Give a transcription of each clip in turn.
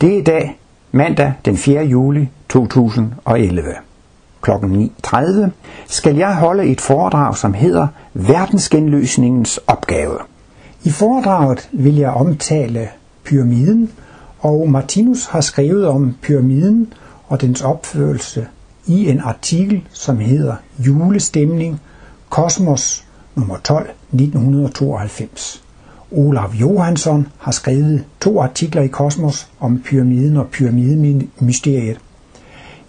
Det er i dag, mandag den 4. juli 2011. Klokken 9.30 skal jeg holde et foredrag, som hedder Verdensgenløsningens opgave. I foredraget vil jeg omtale pyramiden, og Martinus har skrevet om pyramiden og dens opførelse i en artikel, som hedder Julestemning, Kosmos nummer 12, 1992. Olav Johansson har skrevet to artikler i Kosmos om pyramiden og pyramidemysteriet.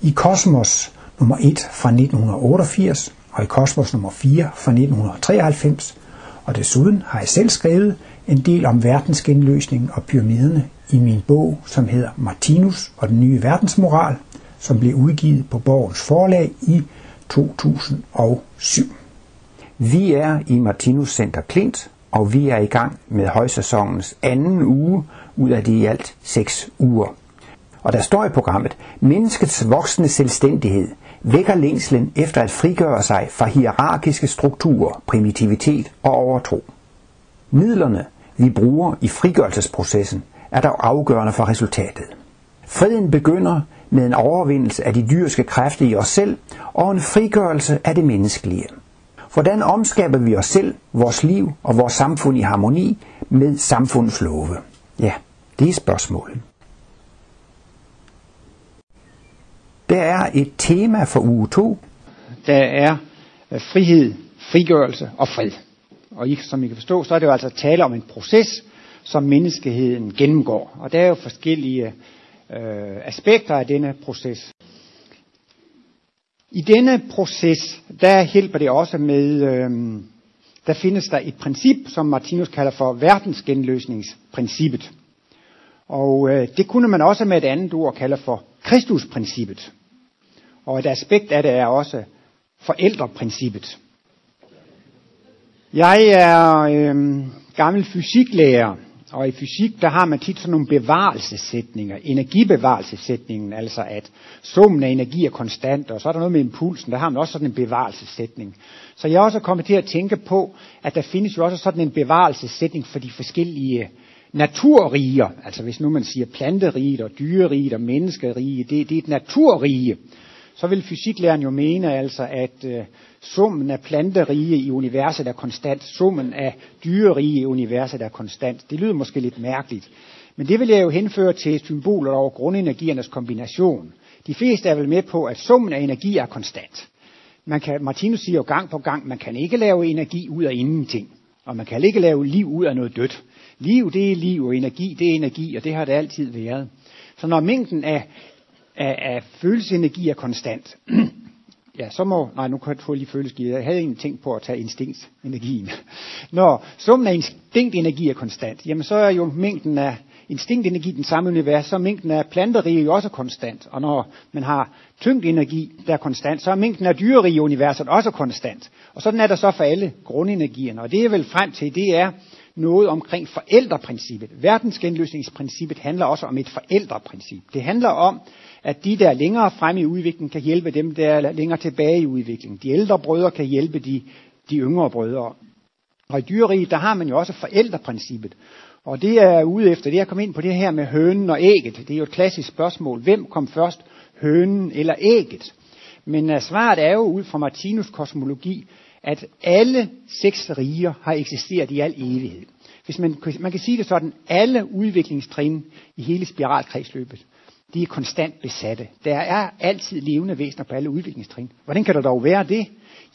I Kosmos nummer 1 fra 1988 og i Kosmos nummer 4 fra 1993, og desuden har jeg selv skrevet en del om verdensgenløsning og pyramiderne i min bog, som hedder Martinus og den nye verdensmoral, som blev udgivet på Borgens forlag i 2007. Vi er i Martinus Center Klint, og vi er i gang med højsæsonens anden uge ud af de i alt seks uger. Og der står i programmet, menneskets voksende selvstændighed vækker længslen efter at frigøre sig fra hierarkiske strukturer, primitivitet og overtro. Midlerne, vi bruger i frigørelsesprocessen, er dog afgørende for resultatet. Freden begynder med en overvindelse af de dyriske kræfter i os selv og en frigørelse af det menneskelige. Hvordan omskaber vi os selv, vores liv og vores samfund i harmoni med samfundets love? Ja, det er spørgsmålet. Der er et tema for uge 2. Der er øh, frihed, frigørelse og fred. Og I, som I kan forstå, så er det jo altså tale om en proces, som menneskeheden gennemgår. Og der er jo forskellige øh, aspekter af denne proces. I denne proces, der hjælper det også med, øh, der findes der et princip, som Martinus kalder for verdensgenløsningsprincippet. Og øh, det kunne man også med et andet ord kalde for Kristusprincippet. Og et aspekt af det er også forældreprincippet. Jeg er øh, gammel fysiklærer, og i fysik, der har man tit sådan nogle bevarelsessætninger, energibevarelsessætningen, altså at summen af energi er konstant, og så er der noget med impulsen, der har man også sådan en bevarelsessætning. Så jeg er også kommet til at tænke på, at der findes jo også sådan en bevarelsessætning for de forskellige naturriger, altså hvis nu man siger planteriget og dyreriget og menneskerige, det, det er et naturrige så vil fysiklæreren jo mene altså, at øh, summen af planterige i universet er konstant, summen af dyrerige i universet er konstant. Det lyder måske lidt mærkeligt, men det vil jeg jo henføre til symboler over grundenergiernes kombination. De fleste er vel med på, at summen af energi er konstant. Man kan, Martinus siger jo gang på gang, man kan ikke lave energi ud af ingenting. Og man kan ikke lave liv ud af noget dødt. Liv, det er liv, og energi, det er energi, og det har det altid været. Så når mængden af af, af følelsesenergi er konstant, ja, så må, nej, nu kan jeg få lige følelsesenergi. Jeg havde egentlig tænkt på at tage instinktenergien. Når summen af instinktenergi er konstant, jamen så er jo mængden af instinktenergi den samme univers, så er mængden af planterige jo også konstant. Og når man har tyngdenergi, der er konstant, så er mængden af dyrerige universet også konstant. Og sådan er der så for alle grundenergierne. Og det jeg vil frem til, det er noget omkring forældreprincippet. Verdensgenløsningsprincippet handler også om et forældreprincip. Det handler om, at de, der er længere fremme i udviklingen, kan hjælpe dem, der er længere tilbage i udviklingen. De ældre brødre kan hjælpe de, de yngre brødre. Og i dyreriget, der har man jo også forældreprincippet. Og det er ude efter, det er at komme ind på det her med hønen og ægget. Det er jo et klassisk spørgsmål. Hvem kom først, hønen eller ægget? Men øh, svaret er jo ud fra Martinus kosmologi, at alle seks riger har eksisteret i al evighed. Hvis man, man kan sige det sådan, alle udviklingstrin i hele spiralkredsløbet, de er konstant besatte. Der er altid levende væsener på alle udviklingstrin. Hvordan kan der dog være det?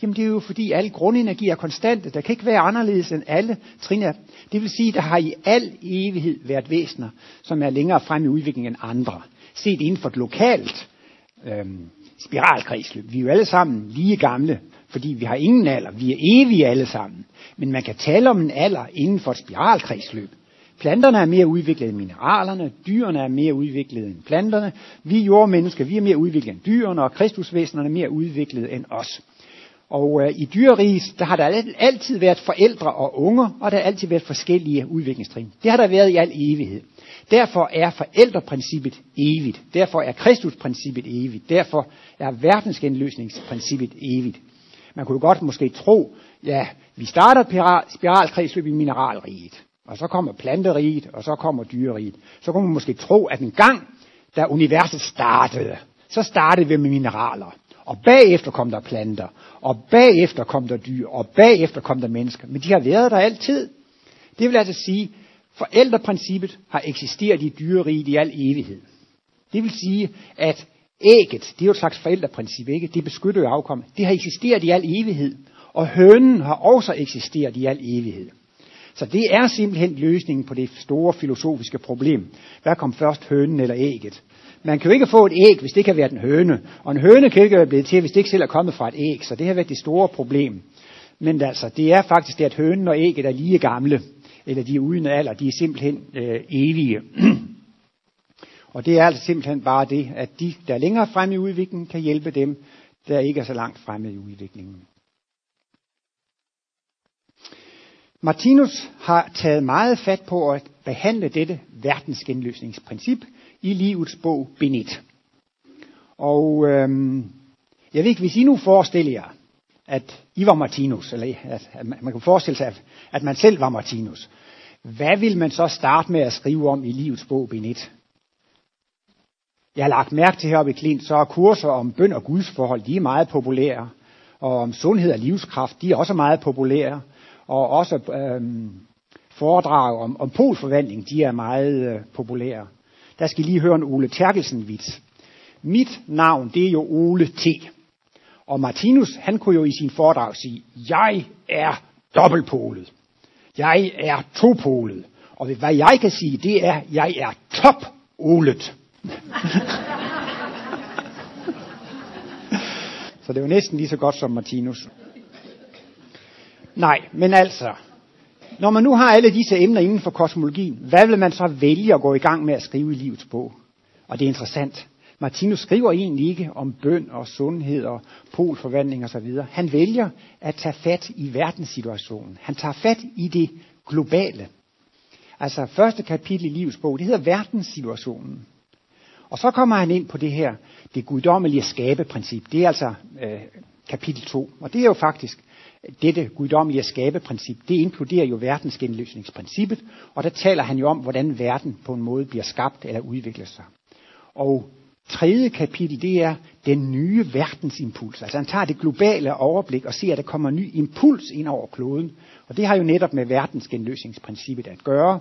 Jamen det er jo fordi alle grundenergi er konstante. Der kan ikke være anderledes end alle trin er. Det vil sige, der har i al evighed været væsener, som er længere frem i udviklingen end andre. Set inden for et lokalt øhm, spiralkredsløb. Vi er jo alle sammen lige gamle, fordi vi har ingen alder. Vi er evige alle sammen. Men man kan tale om en alder inden for et spiralkredsløb. Planterne er mere udviklet end mineralerne, dyrene er mere udviklet end planterne, vi jordmennesker, vi er mere udviklet end dyrene, og kristusvæsenerne er mere udviklet end os. Og øh, i dyreriget, der har der altid været forældre og unger, og der har altid været forskellige udviklingstrin. Det har der været i al evighed. Derfor er forældreprincippet evigt. Derfor er Kristusprincippet evigt. Derfor er verdensgenløsningsprincippet evigt. Man kunne godt måske tro, ja, vi starter spiralkredsløb i mineralriget og så kommer planteriget, og så kommer dyreriget. Så kunne man måske tro, at en gang, da universet startede, så startede vi med mineraler. Og bagefter kom der planter, og bagefter kom der dyr, og bagefter kom der mennesker. Men de har været der altid. Det vil altså sige, forældreprincippet har eksisteret i dyreriget i al evighed. Det vil sige, at ægget, det er jo et slags forældreprincip, ikke? Det beskytter jo afkommet. Det har eksisteret i al evighed. Og hønen har også eksisteret i al evighed. Så det er simpelthen løsningen på det store filosofiske problem. Hvad kom først, hønen eller ægget? Man kan jo ikke få et æg, hvis det kan være en høne. Og en høne kan ikke være blevet til, hvis det ikke selv er kommet fra et æg. Så det har været det store problem. Men altså, det er faktisk det, at hønen og ægget er lige gamle. Eller de er uden alder. De er simpelthen øh, evige. og det er altså simpelthen bare det, at de, der er længere fremme i udviklingen, kan hjælpe dem, der ikke er så langt fremme i udviklingen. Martinus har taget meget fat på at behandle dette verdensgenløsningsprincip i livets bog Benit. Og øhm, jeg ved ikke, hvis I nu forestiller jer, at I var Martinus, eller at, at man kan forestille sig, at, at man selv var Martinus, hvad vil man så starte med at skrive om i livets bog Benit? Jeg har lagt mærke til heroppe i Klint, så er kurser om bøn og Guds forhold, de er meget populære. Og om sundhed og livskraft, de er også meget populære og også øhm, foredrag om, om polforvandling, de er meget øh, populære. Der skal I lige høre en Ole Terkelsen vits. Mit navn, det er jo Ole T. Og Martinus, han kunne jo i sin foredrag sige, jeg er dobbeltpolet. Jeg er topolet. Og hvad jeg kan sige, det er, jeg er top-olet. så det er næsten lige så godt som Martinus. Nej, men altså, når man nu har alle disse emner inden for kosmologien, hvad vil man så vælge at gå i gang med at skrive i livets bog? Og det er interessant. Martinus skriver egentlig ikke om bøn og sundhed og polforvandling osv. Han vælger at tage fat i verdenssituationen. Han tager fat i det globale. Altså første kapitel i livets bog, det hedder verdenssituationen. Og så kommer han ind på det her, det guddommelige skabeprincip. Det er altså øh, kapitel 2. Og det er jo faktisk dette guddommelige skabeprincip, det inkluderer jo verdensgenløsningsprincippet, og der taler han jo om, hvordan verden på en måde bliver skabt eller udvikler sig. Og tredje kapitel, det er den nye verdensimpuls. Altså han tager det globale overblik og ser, at der kommer en ny impuls ind over kloden. Og det har jo netop med verdensgenløsningsprincippet at gøre.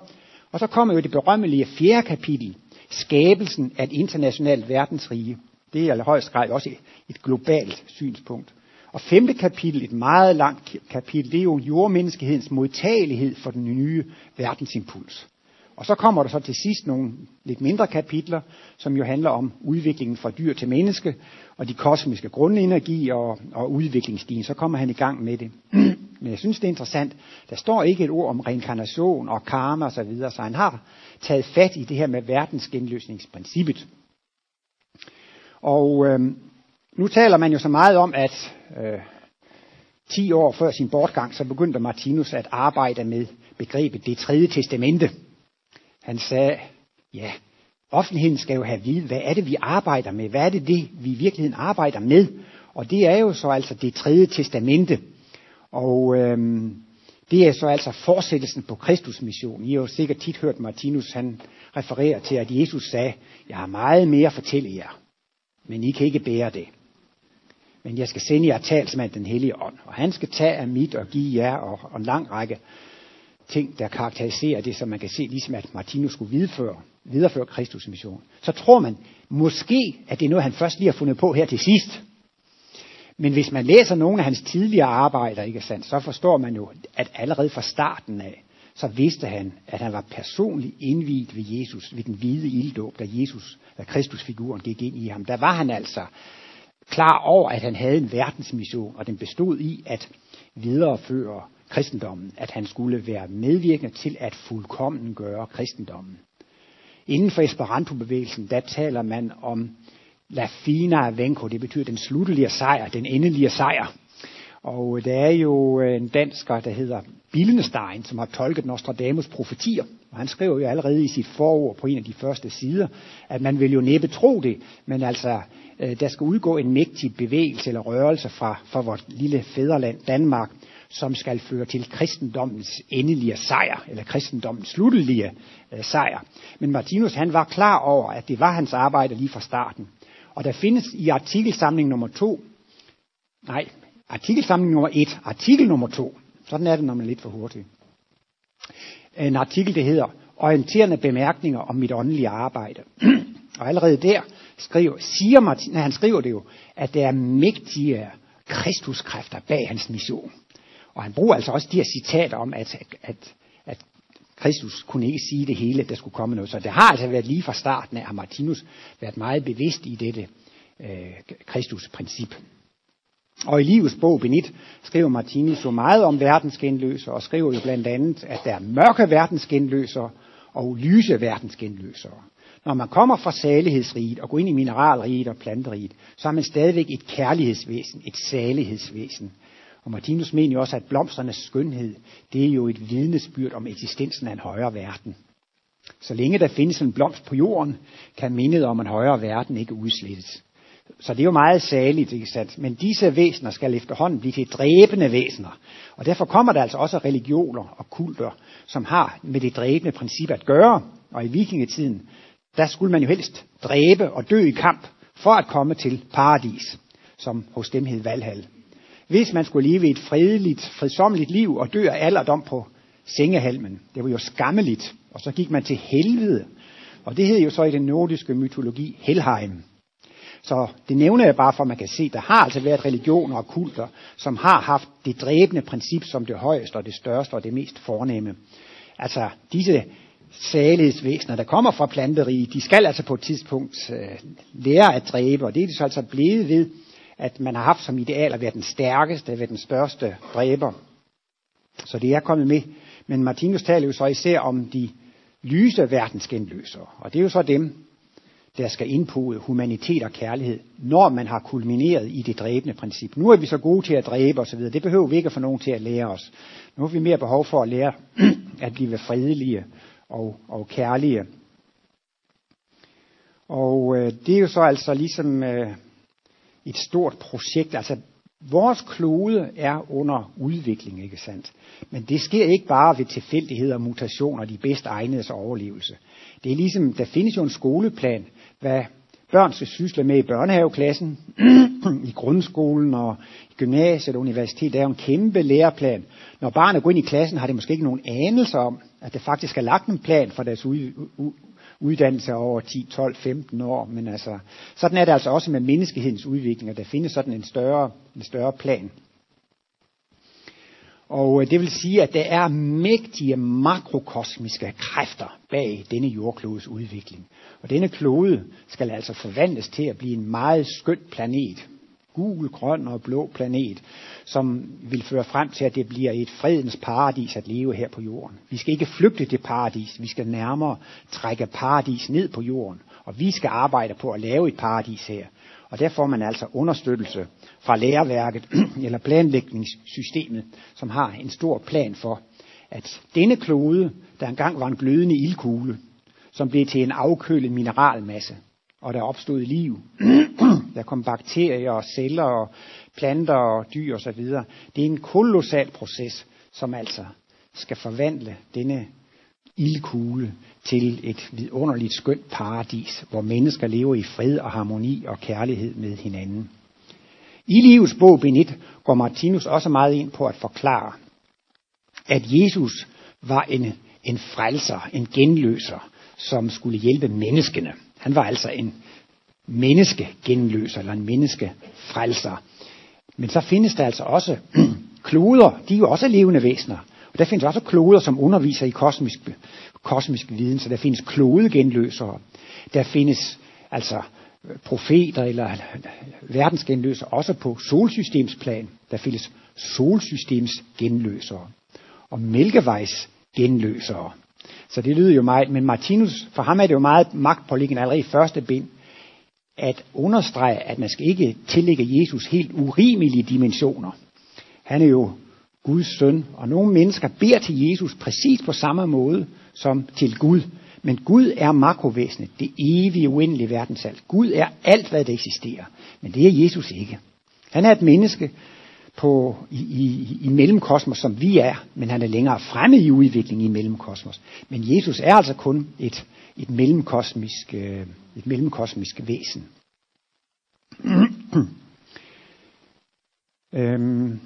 Og så kommer jo det berømmelige fjerde kapitel, skabelsen af et internationalt verdensrige. Det er i højst grad også et globalt synspunkt. Og femte kapitel, et meget langt kapitel, det er jo jordmenneskehedens modtagelighed for den nye verdensimpuls. Og så kommer der så til sidst nogle lidt mindre kapitler, som jo handler om udviklingen fra dyr til menneske, og de kosmiske grundenergi og, og udviklingsstigen. Så kommer han i gang med det. Men jeg synes, det er interessant. Der står ikke et ord om reinkarnation og karma osv., så, videre, så han har taget fat i det her med verdensgenløsningsprincippet. Og øh, nu taler man jo så meget om, at øh, 10 år før sin bortgang, så begyndte Martinus at arbejde med begrebet det tredje testamente. Han sagde, ja, offentligheden skal jo have at vide, hvad er det, vi arbejder med? Hvad er det, det vi i virkeligheden arbejder med? Og det er jo så altså det tredje testamente. Og øhm, det er så altså fortsættelsen på Kristus mission. I har jo sikkert tit hørt Martinus, han refererer til, at Jesus sagde, jeg har meget mere at fortælle jer, men I kan ikke bære det men jeg skal sende jer talsmand den hellige ånd. Og han skal tage af mit og give jer og, og en lang række ting, der karakteriserer det, som man kan se, ligesom at Martinus skulle videreføre, videreføre Kristus mission. Så tror man måske, at det er noget, han først lige har fundet på her til sidst. Men hvis man læser nogle af hans tidligere arbejder, ikke sandt, så forstår man jo, at allerede fra starten af, så vidste han, at han var personligt indviet ved Jesus, ved den hvide ilddåb, da Jesus, da Kristusfiguren gik ind i ham. Der var han altså klar over, at han havde en verdensmission, og den bestod i at videreføre kristendommen, at han skulle være medvirkende til at fuldkommen gøre kristendommen. Inden for Esperanto-bevægelsen, der taler man om la fina venko, det betyder den sluttelige sejr, den endelige sejr. Og øh, der er jo øh, en dansker, der hedder Billenstein, som har tolket Nostradamus profetier. Og han skriver jo allerede i sit forord på en af de første sider, at man vil jo næppe tro det, men altså øh, der skal udgå en mægtig bevægelse eller rørelse fra, fra vores lille fædreland Danmark, som skal føre til kristendommens endelige sejr, eller kristendommens sluttelige øh, sejr. Men Martinus han var klar over, at det var hans arbejde lige fra starten. Og der findes i artikelsamling nummer to, nej, artikelsamling nummer 1, artikel nummer 2. sådan er det, når man er lidt for hurtig. En artikel, der hedder Orienterende bemærkninger om mit åndelige arbejde. og allerede der skriver, siger Martin, han skriver det jo, at der er mægtige kristuskræfter bag hans mission. Og han bruger altså også de her citater om, at, at, at Kristus kunne ikke sige det hele, at der skulle komme noget. Så det har altså været lige fra starten af, at Martinus været meget bevidst i dette øh, Kristus-princip. Og i livets bog, Benit, skriver Martinus jo meget om verdensgenløser, og skriver jo blandt andet, at der er mørke verdensgenløser og lyse verdensgenløsere. Når man kommer fra salighedsriget og går ind i mineralriget og planteriget, så er man stadigvæk et kærlighedsvæsen, et salighedsvæsen. Og Martinus mener jo også, at blomsternes skønhed, det er jo et vidnesbyrd om eksistensen af en højere verden. Så længe der findes en blomst på jorden, kan mindet om en højere verden ikke udslettes. Så det er jo meget saligt, ikke sandt? Men disse væsener skal efterhånden blive til dræbende væsener. Og derfor kommer der altså også religioner og kulter, som har med det dræbende princip at gøre. Og i vikingetiden, der skulle man jo helst dræbe og dø i kamp for at komme til paradis, som hos dem hed Valhall. Hvis man skulle leve et fredeligt, fredsomligt liv og dø af alderdom på sengehalmen, det var jo skammeligt, og så gik man til helvede. Og det hed jo så i den nordiske mytologi Helheim. Så det nævner jeg bare for, at man kan se, der har altså været religioner og kulter, som har haft det dræbende princip som det højeste og det største og det mest fornemme. Altså disse salighedsvæsener, der kommer fra planteriget, de skal altså på et tidspunkt øh, lære at dræbe, og det er de så altså blevet ved, at man har haft som ideal at være den stærkeste, at være den største dræber. Så det er kommet med. Men Martinus taler jo så især om de lyse verdensgenløsere, og det er jo så dem, der skal indpode øh, humanitet og kærlighed, når man har kulmineret i det dræbende princip. Nu er vi så gode til at dræbe osv. Det behøver vi ikke at få nogen til at lære os. Nu har vi mere behov for at lære at blive fredelige og, og kærlige. Og øh, det er jo så altså ligesom øh, et stort projekt. Altså vores klode er under udvikling, ikke sandt? Men det sker ikke bare ved tilfældigheder og mutationer, de bedst egnedes overlevelse. Det er ligesom, der findes jo en skoleplan, hvad børn skal sysle med i børnehaveklassen, i grundskolen og i gymnasiet og universitetet. Der er jo en kæmpe læreplan. Når barnet går ind i klassen, har det måske ikke nogen anelse om, at det faktisk er lagt en plan for deres uddannelse over 10, 12, 15 år. Men altså, sådan er det altså også med menneskehedens udvikling, at der findes sådan en større, en større plan. Og øh, det vil sige, at der er mægtige makrokosmiske kræfter bag denne jordklodes udvikling. Og denne klode skal altså forvandles til at blive en meget skøn planet. Gul, grøn og blå planet, som vil føre frem til, at det bliver et fredens paradis at leve her på jorden. Vi skal ikke flygte det paradis, vi skal nærmere trække paradis ned på jorden. Og vi skal arbejde på at lave et paradis her. Og der får man altså understøttelse fra læreværket eller planlægningssystemet, som har en stor plan for, at denne klode, der engang var en glødende ildkugle, som blev til en afkølet mineralmasse, og der opstod liv. der kom bakterier og celler og planter og dyr osv. Det er en kolossal proces, som altså skal forvandle denne ildkugle til et vidunderligt skønt paradis, hvor mennesker lever i fred og harmoni og kærlighed med hinanden. I livets bog Benit går Martinus også meget ind på at forklare, at Jesus var en, en frelser, en genløser, som skulle hjælpe menneskene. Han var altså en menneskegenløser eller en menneskefrelser. Men så findes der altså også kloder, de er jo også levende væsener. Og der findes også kloder, som underviser i kosmisk, kosmisk viden, så der findes klodegenløsere. Der findes altså profeter eller verdensgenløsere også på solsystemsplan. Der findes solsystemsgenløsere og mælkevejsgenløsere. Så det lyder jo meget, men Martinus, for ham er det jo meget magtpåliggende allerede i første bind, at understrege, at man skal ikke tillægge Jesus helt urimelige dimensioner. Han er jo Guds søn, og nogle mennesker beder til Jesus præcis på samme måde som til Gud. Men Gud er makrovæsenet, det evige, uendelige verdensalt. Gud er alt, hvad der eksisterer. Men det er Jesus ikke. Han er et menneske, på, i, i, i mellemkosmos, som vi er, men han er længere fremme i udviklingen i mellemkosmos. Men Jesus er altså kun et, et, mellemkosmisk, øh, et mellemkosmisk væsen. øhm,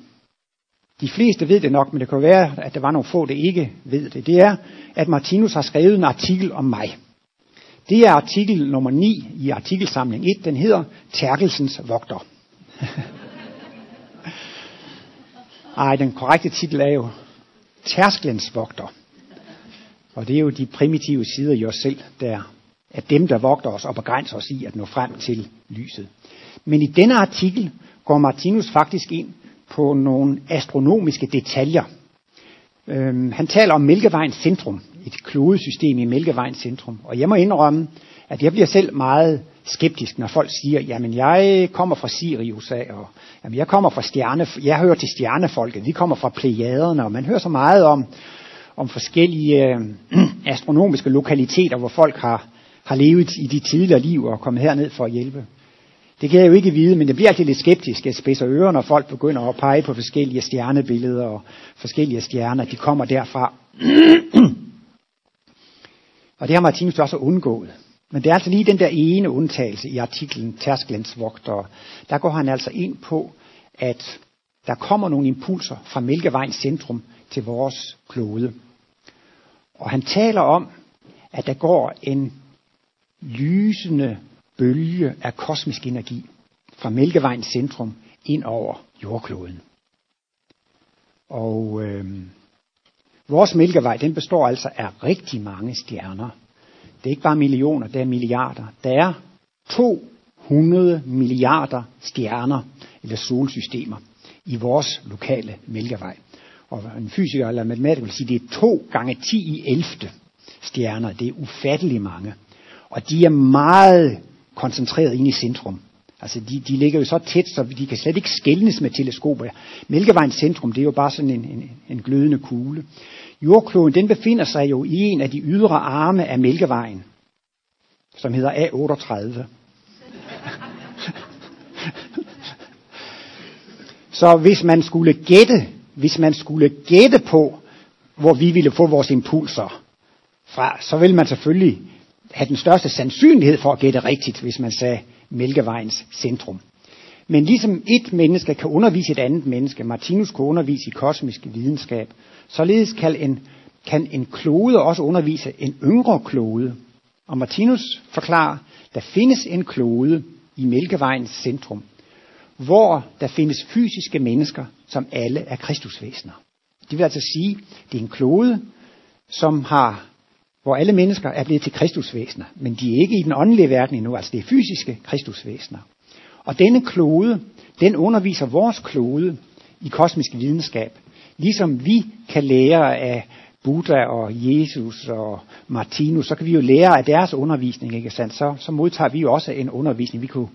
de fleste ved det nok, men det kan være, at der var nogle få, der ikke ved det. Det er, at Martinus har skrevet en artikel om mig. Det er artikel nummer 9 i artikelsamling 1. Den hedder Terkelsens vogter. Ej, den korrekte titel er jo Tærsklens vogter. Og det er jo de primitive sider i os selv, der er dem, der vogter os og begrænser os i at nå frem til lyset. Men i denne artikel går Martinus faktisk ind på nogle astronomiske detaljer. Øhm, han taler om Mælkevejens centrum, et klodesystem i Mælkevejens centrum. Og jeg må indrømme, at jeg bliver selv meget skeptisk, når folk siger, jamen jeg kommer fra Sirius af, og jamen, jeg kommer fra stjerne, jeg hører til stjernefolket, vi kommer fra plejaderne, og man hører så meget om, om forskellige øh, astronomiske lokaliteter, hvor folk har, har levet i de tidligere liv og kommet herned for at hjælpe. Det kan jeg jo ikke vide, men jeg bliver altid lidt skeptisk. Jeg spidser ører, når folk begynder at pege på forskellige stjernebilleder og forskellige stjerner. De kommer derfra. og det har Martinus også undgået. Men det er altså lige den der ene undtagelse i artiklen Tærsklens vogtere. Der går han altså ind på, at der kommer nogle impulser fra Mælkevejens centrum til vores klode. Og han taler om, at der går en lysende bølge af kosmisk energi fra Mælkevejens centrum ind over jordkloden. Og øh, vores Mælkevej, den består altså af rigtig mange stjerner. Det er ikke bare millioner, det er milliarder. Der er 200 milliarder stjerner eller solsystemer i vores lokale Mælkevej. Og en fysiker eller matematiker vil sige, at det er 2 gange 10 i 11 stjerner. Det er ufattelig mange. Og de er meget koncentreret ind i centrum. Altså de, de ligger jo så tæt, så de kan slet ikke skældnes med teleskoper. Mælkevejens centrum, det er jo bare sådan en, en, en glødende kugle. Jordkloden, den befinder sig jo i en af de ydre arme af Mælkevejen, som hedder A38. så hvis man skulle gætte, hvis man skulle gætte på, hvor vi ville få vores impulser fra, så vil man selvfølgelig have den største sandsynlighed for at gætte rigtigt, hvis man sagde Mælkevejens centrum. Men ligesom et menneske kan undervise et andet menneske, Martinus kunne undervise i kosmisk videnskab, således kan en, kan en klode også undervise en yngre klode. Og Martinus forklarer, der findes en klode i Mælkevejens centrum, hvor der findes fysiske mennesker, som alle er kristusvæsener. Det vil altså sige, det er en klode, som har hvor alle mennesker er blevet til kristusvæsener, men de er ikke i den åndelige verden endnu, altså det er fysiske kristusvæsener. Og denne klode, den underviser vores klode i kosmisk videnskab, ligesom vi kan lære af Buddha og Jesus og Martinus, så kan vi jo lære af deres undervisning, ikke sandt? Så, så modtager vi jo også en undervisning. Vi kunne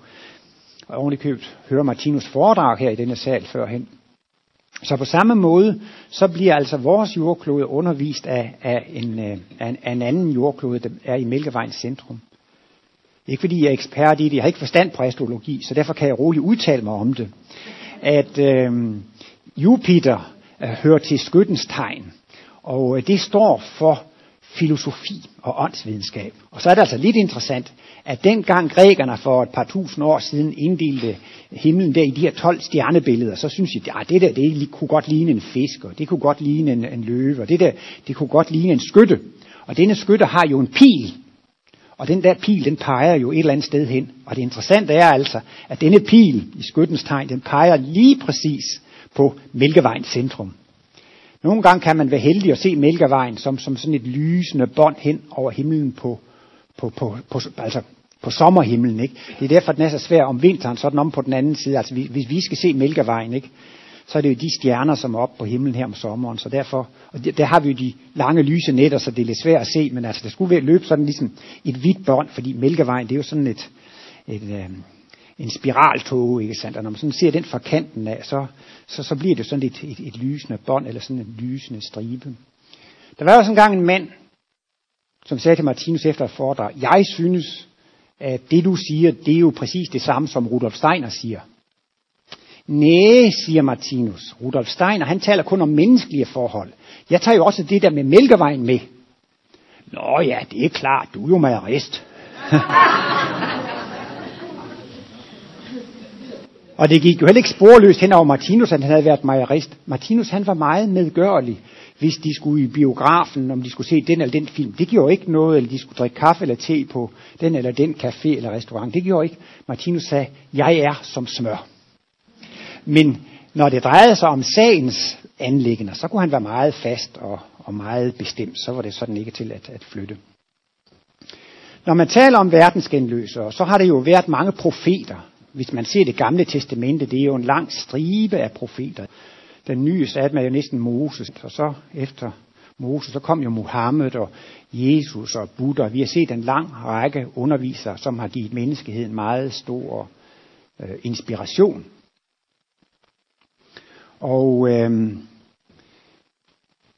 ovenikøbet høre Martinus foredrag her i denne sal førhen. Så på samme måde, så bliver altså vores jordklode undervist af, af, en, øh, af, en, af en anden jordklode, der er i Mælkevejens centrum. Ikke fordi jeg er ekspert i det, jeg har ikke forstand på astrologi, så derfor kan jeg roligt udtale mig om det. At øh, Jupiter øh, hører til skyttens tegn, og øh, det står for filosofi og åndsvidenskab. Og så er det altså lidt interessant, at dengang grækerne for et par tusind år siden inddelte himlen der i de her 12 stjernebilleder, så synes jeg, at ah, det der det kunne godt ligne en fisk, og det kunne godt ligne en, en løve, og det der det kunne godt ligne en skytte. Og denne skytte har jo en pil, og den der pil, den peger jo et eller andet sted hen. Og det interessante er altså, at denne pil i skyttens tegn, den peger lige præcis på Mælkevejens centrum. Nogle gange kan man være heldig at se Mælkevejen som, som sådan et lysende bånd hen over himlen på, på, på, på, altså på sommerhimlen. Ikke? Det er derfor, den er så svær om vinteren, så er den om på den anden side. Altså hvis vi skal se Mælkevejen, ikke? så er det jo de stjerner, som er oppe på himlen her om sommeren. Så derfor, og der har vi jo de lange lyse netter, så det er lidt svært at se, men altså det skulle løbe sådan ligesom et hvidt bånd, fordi Mælkevejen, det er jo sådan et, et, et øh, en spiraltåge, ikke sandt? Og når man sådan ser den fra kanten af, så, så, så bliver det sådan et, et, et lysende bånd, eller sådan en lysende stribe. Der var også engang en mand, som sagde til Martinus efter et foredrag, jeg synes, at det du siger, det er jo præcis det samme, som Rudolf Steiner siger. Næh, siger Martinus. Rudolf Steiner, han taler kun om menneskelige forhold. Jeg tager jo også det der med mælkevejen med. Nå ja, det er klart, du er jo majorist. Og det gik jo heller ikke sporløst hen over Martinus, at han havde været majorist. Martinus han var meget medgørlig, hvis de skulle i biografen, om de skulle se den eller den film. Det gjorde ikke noget, eller de skulle drikke kaffe eller te på den eller den café eller restaurant. Det gjorde ikke. Martinus sagde, jeg er som smør. Men når det drejede sig om sagens anlæggende, så kunne han være meget fast og, og meget bestemt. Så var det sådan ikke til at, at flytte. Når man taler om verdensgenløsere, så har det jo været mange profeter. Hvis man ser det gamle testamente, det er jo en lang stribe af profeter. Den nye sat er jo næsten Moses, og så efter Moses, så kom jo Muhammed og Jesus og Buddha. Vi har set en lang række undervisere, som har givet menneskeheden meget stor øh, inspiration. Og øh,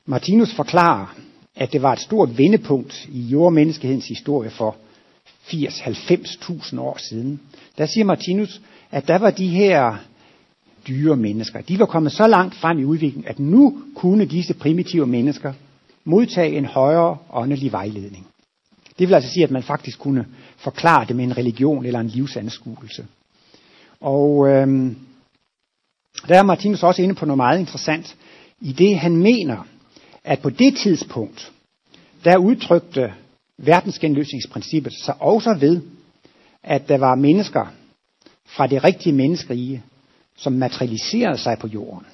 Martinus forklarer, at det var et stort vendepunkt i jordmenneskehedens historie for 80-90.000 år siden. Der siger Martinus, at der var de her dyre mennesker. De var kommet så langt frem i udviklingen, at nu kunne disse primitive mennesker modtage en højere åndelig vejledning. Det vil altså sige, at man faktisk kunne forklare det med en religion eller en livsanskuelse. Og øhm, der er Martinus også inde på noget meget interessant, i det han mener, at på det tidspunkt, der udtrykte verdensgenløsningsprincippet sig også ved, at der var mennesker fra det rigtige menneskerige, som materialiserede sig på jorden.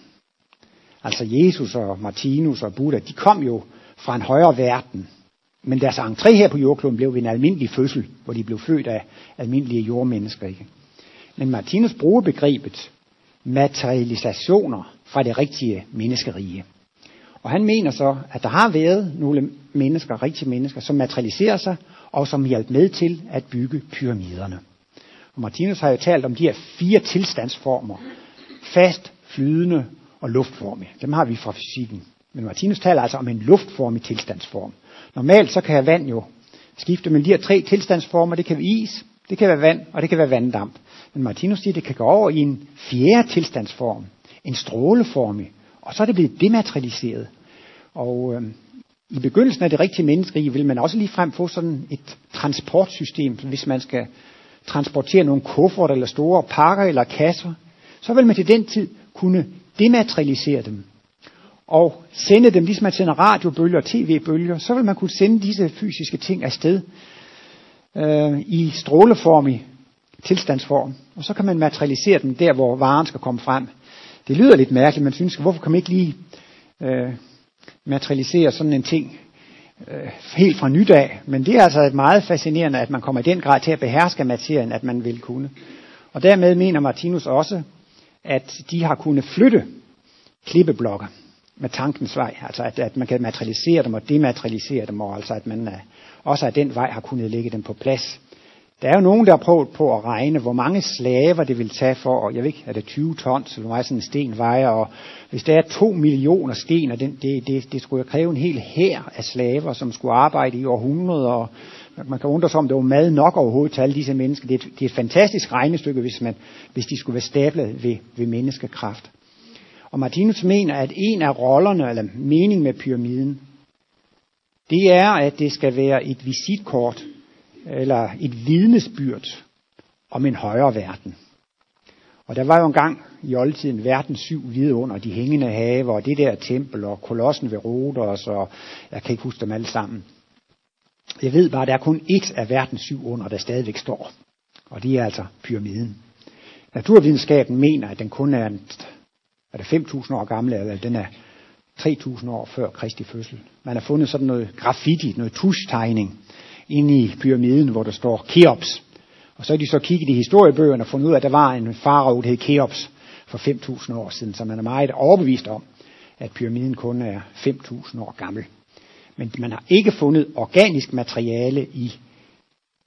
Altså Jesus og Martinus og Buddha, de kom jo fra en højere verden. Men deres entré her på jordkloden blev ved en almindelig fødsel, hvor de blev født af almindelige jordmennesker. Ikke? Men Martinus bruger begrebet materialisationer fra det rigtige menneskerige. Og han mener så, at der har været nogle mennesker, rigtige mennesker, som materialiserer sig, og som hjalp med til at bygge pyramiderne. Og Martinus har jo talt om de her fire tilstandsformer. Fast, flydende og luftformig. Dem har vi fra fysikken. Men Martinus taler altså om en luftformig tilstandsform. Normalt så kan vand jo skifte mellem de her tre tilstandsformer. Det kan være is, det kan være vand, og det kan være vanddamp. Men Martinus siger, at det kan gå over i en fjerde tilstandsform. En stråleformig. Og så er det blevet dematerialiseret. Og øh, i begyndelsen af det rigtige menneskerige vil man også lige frem få sådan et transportsystem, hvis man skal transportere nogle kufferter eller store pakker eller kasser, så vil man til den tid kunne dematerialisere dem. Og sende dem, ligesom man sender radiobølger og tv-bølger, så vil man kunne sende disse fysiske ting afsted øh, i stråleform, i tilstandsform, og så kan man materialisere dem der, hvor varen skal komme frem. Det lyder lidt mærkeligt, man synes, hvorfor kan man ikke lige øh, materialisere sådan en ting øh, helt fra nydag, men det er altså meget fascinerende, at man kommer i den grad til at beherske materien, at man vil kunne. Og dermed mener Martinus også, at de har kunnet flytte klippeblokke med tankens vej, altså at, at man kan materialisere dem og dematerialisere dem, og altså at man uh, også af den vej har kunnet lægge dem på plads. Der er jo nogen, der har prøvet på at regne, hvor mange slaver det vil tage for, og jeg ved ikke, er det 20 tons, eller hvor meget sådan en sten vejer, og hvis der er 2 millioner sten, og den, det, det, det skulle kræve en hel hær af slaver, som skulle arbejde i århundreder, og man kan undre sig om, det var mad nok overhovedet til alle disse mennesker. Det er, et, det er et fantastisk regnestykke, hvis, man, hvis de skulle være stablet ved, ved menneskekraft. Og Martinus mener, at en af rollerne, eller meningen med pyramiden, det er, at det skal være et visitkort eller et vidnesbyrd om en højere verden. Og der var jo engang i oldtiden verdens syv under de hængende haver, og det der tempel, og kolossen ved Rhodos, og jeg kan ikke huske dem alle sammen. Jeg ved bare, at der er kun ét af verdens syv under, der stadigvæk står. Og det er altså pyramiden. Naturvidenskaben mener, at den kun er, er det 5.000 år gammel, eller den er 3.000 år før Kristi fødsel. Man har fundet sådan noget graffiti, noget tuschtegning, inde i pyramiden, hvor der står Keops. Og så har de så kigget i historiebøgerne og fundet ud af, at der var en farao, der hed Keops for 5.000 år siden. Så man er meget overbevist om, at pyramiden kun er 5.000 år gammel. Men man har ikke fundet organisk materiale i,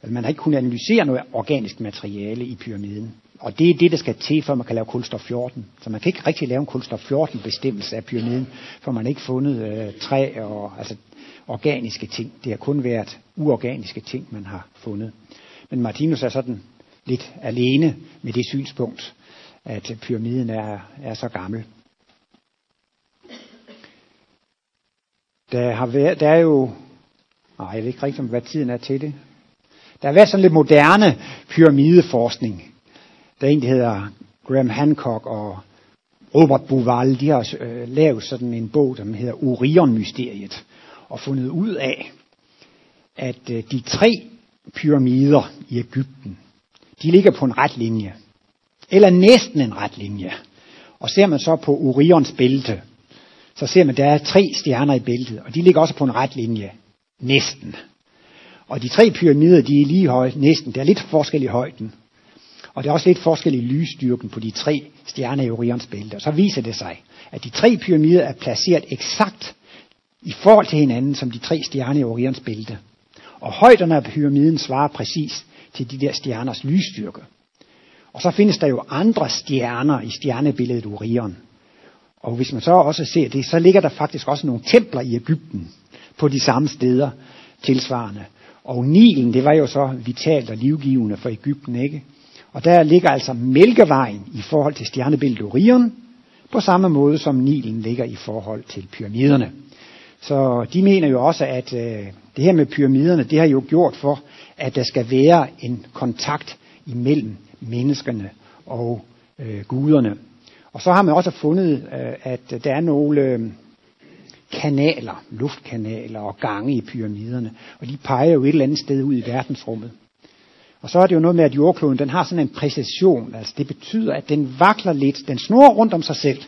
altså man har ikke kunnet analysere noget organisk materiale i pyramiden. Og det er det, der skal til, for man kan lave kulstof 14. Så man kan ikke rigtig lave en kulstof 14 bestemmelse af pyramiden, for man har ikke fundet øh, træ og altså organiske ting. Det har kun været uorganiske ting, man har fundet. Men Martinus er sådan lidt alene med det synspunkt, at pyramiden er, er så gammel. Der, har været, der er jo, nej, jeg ved ikke rigtigt, hvad tiden er til det. Der har været sådan lidt moderne pyramideforskning. Der er en, der hedder Graham Hancock og Robert Bouval, de har øh, lavet sådan en bog, der hedder Orion-mysteriet, og fundet ud af, at øh, de tre pyramider i Ægypten, de ligger på en ret linje. Eller næsten en ret linje. Og ser man så på Orions bælte, så ser man, at der er tre stjerner i bæltet, og de ligger også på en ret linje. Næsten. Og de tre pyramider, de er lige høje, næsten. Der er lidt forskel i højden. Og der er også lidt forskel i lysstyrken på de tre stjerner i Orions bælte. Og så viser det sig, at de tre pyramider er placeret eksakt i forhold til hinanden som de tre stjerner i Orions bælte. Og højderne af pyramiden svarer præcis til de der stjerners lysstyrke. Og så findes der jo andre stjerner i stjernebilledet Orion. Og hvis man så også ser det, så ligger der faktisk også nogle templer i Ægypten på de samme steder tilsvarende. Og Nilen, det var jo så vitalt og livgivende for Ægypten, ikke? Og der ligger altså Mælkevejen i forhold til stjernebilledet Orion, på samme måde som Nilen ligger i forhold til pyramiderne. Så de mener jo også, at øh, det her med pyramiderne, det har jo gjort for, at der skal være en kontakt imellem menneskerne og øh, guderne. Og så har man også fundet, øh, at der er nogle øh, kanaler, luftkanaler og gange i pyramiderne, og de peger jo et eller andet sted ud i verdensrummet. Og så er det jo noget med, at jordkloden den har sådan en præcision. Altså det betyder, at den vakler lidt. Den snor rundt om sig selv.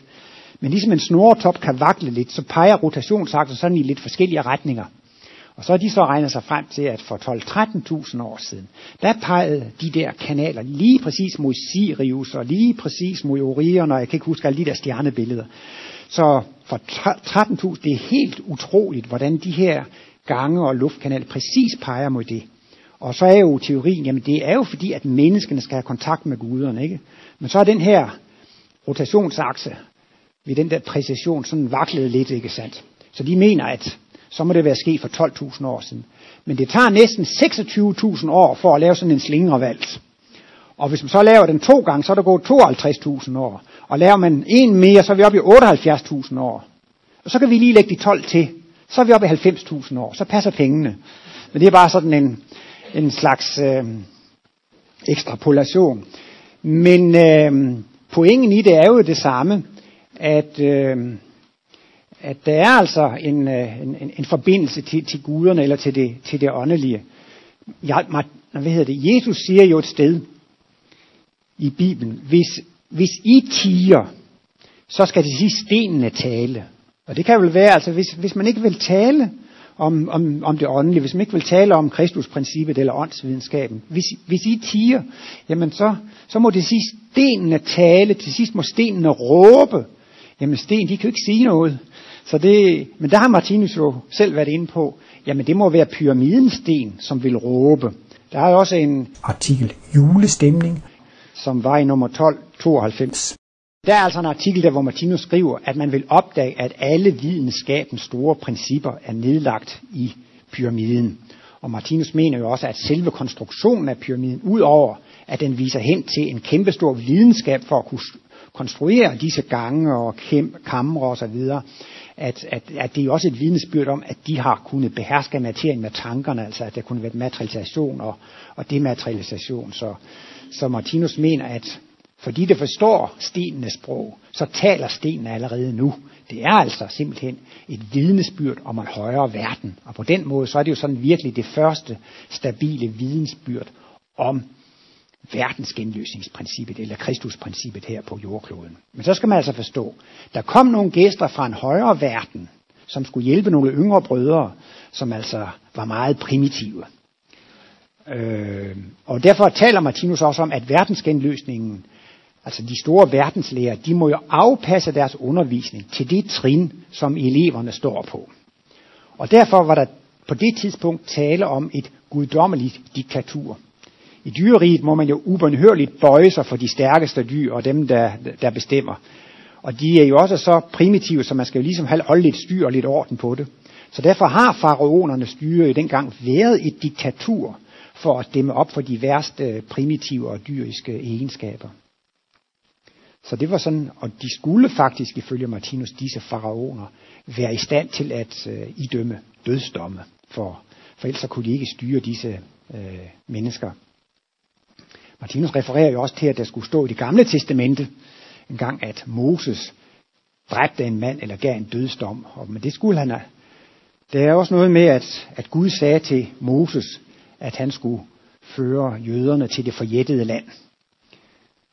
Men ligesom en snoretop kan vakle lidt, så peger rotationsaksen sådan i lidt forskellige retninger. Og så har de så regnet sig frem til, at for 12-13.000 år siden, der pegede de der kanaler lige præcis mod Sirius og lige præcis mod Orion, og jeg kan ikke huske alle de der stjernebilleder. Så for 13.000, det er helt utroligt, hvordan de her gange og luftkanaler præcis peger mod det. Og så er jo teorien, jamen det er jo fordi, at menneskene skal have kontakt med guderne, ikke? Men så er den her rotationsakse ved den der præcision sådan vaklede lidt, ikke sandt? Så de mener, at så må det være sket for 12.000 år siden. Men det tager næsten 26.000 år for at lave sådan en slingervals. Og hvis man så laver den to gange, så er der gået 52.000 år. Og laver man en mere, så er vi oppe i 78.000 år. Og så kan vi lige lægge de 12 til. Så er vi oppe i 90.000 år. Så passer pengene. Men det er bare sådan en, en slags øh, ekstrapolation. Men øh, pointen i det er jo det samme, at, øh, at der er altså en, øh, en, en forbindelse til, til guderne eller til det, til det åndelige. Jeg, hvad hedder det? Jesus siger jo et sted i Bibelen, hvis, hvis I tiger, så skal det sige stenene tale. Og det kan vel være, altså hvis, hvis man ikke vil tale, om, om, om det åndelige, hvis man ikke vil tale om Kristusprincippet eller åndsvidenskaben, hvis, hvis I tiger, jamen så, så må det sige stenene tale, til sidst må stenene råbe. Jamen sten, de kan jo ikke sige noget. Så det, men der har Martinus jo selv været inde på, jamen det må være pyramidens sten, som vil råbe. Der er også en artikel julestemning, som var i nummer 1292. Der er altså en artikel der, hvor Martinus skriver, at man vil opdage, at alle videnskabens store principper er nedlagt i pyramiden. Og Martinus mener jo også, at selve konstruktionen af pyramiden, udover at den viser hen til en kæmpestor videnskab for at kunne konstruere disse gange og kæm, kamre osv., at, at, at det er også et vidnesbyrd om, at de har kunnet beherske materien med tankerne, altså at der kunne være materialisation og, og dematerialisation. Så, så Martinus mener, at fordi det forstår stenenes sprog, så taler stenene allerede nu. Det er altså simpelthen et vidnesbyrd om en højere verden. Og på den måde, så er det jo sådan virkelig det første stabile vidensbyrd om verdensgenløsningsprincippet, eller Kristusprincippet her på jordkloden. Men så skal man altså forstå, der kom nogle gæster fra en højere verden, som skulle hjælpe nogle yngre brødre, som altså var meget primitive. Øh, og derfor taler Martinus også om, at verdensgenløsningen altså de store verdenslærer, de må jo afpasse deres undervisning til det trin, som eleverne står på. Og derfor var der på det tidspunkt tale om et guddommeligt diktatur. I dyreriet må man jo ubønhørligt bøje sig for de stærkeste dyr og dem, der, der bestemmer. Og de er jo også så primitive, så man skal jo ligesom holde lidt styr og lidt orden på det. Så derfor har faraonernes styre i dengang været et diktatur for at dæmme op for de værste øh, primitive og dyriske egenskaber. Så det var sådan, og de skulle faktisk ifølge Martinus, disse faraoner, være i stand til at øh, idømme dødsdomme, for, for ellers kunne de ikke styre disse øh, mennesker. Martinus refererer jo også til, at der skulle stå i det gamle testamente en gang, at Moses dræbte en mand eller gav en dødsdom. Og, men det skulle han have. Der er også noget med, at, at Gud sagde til Moses, at han skulle føre jøderne til det forjættede land.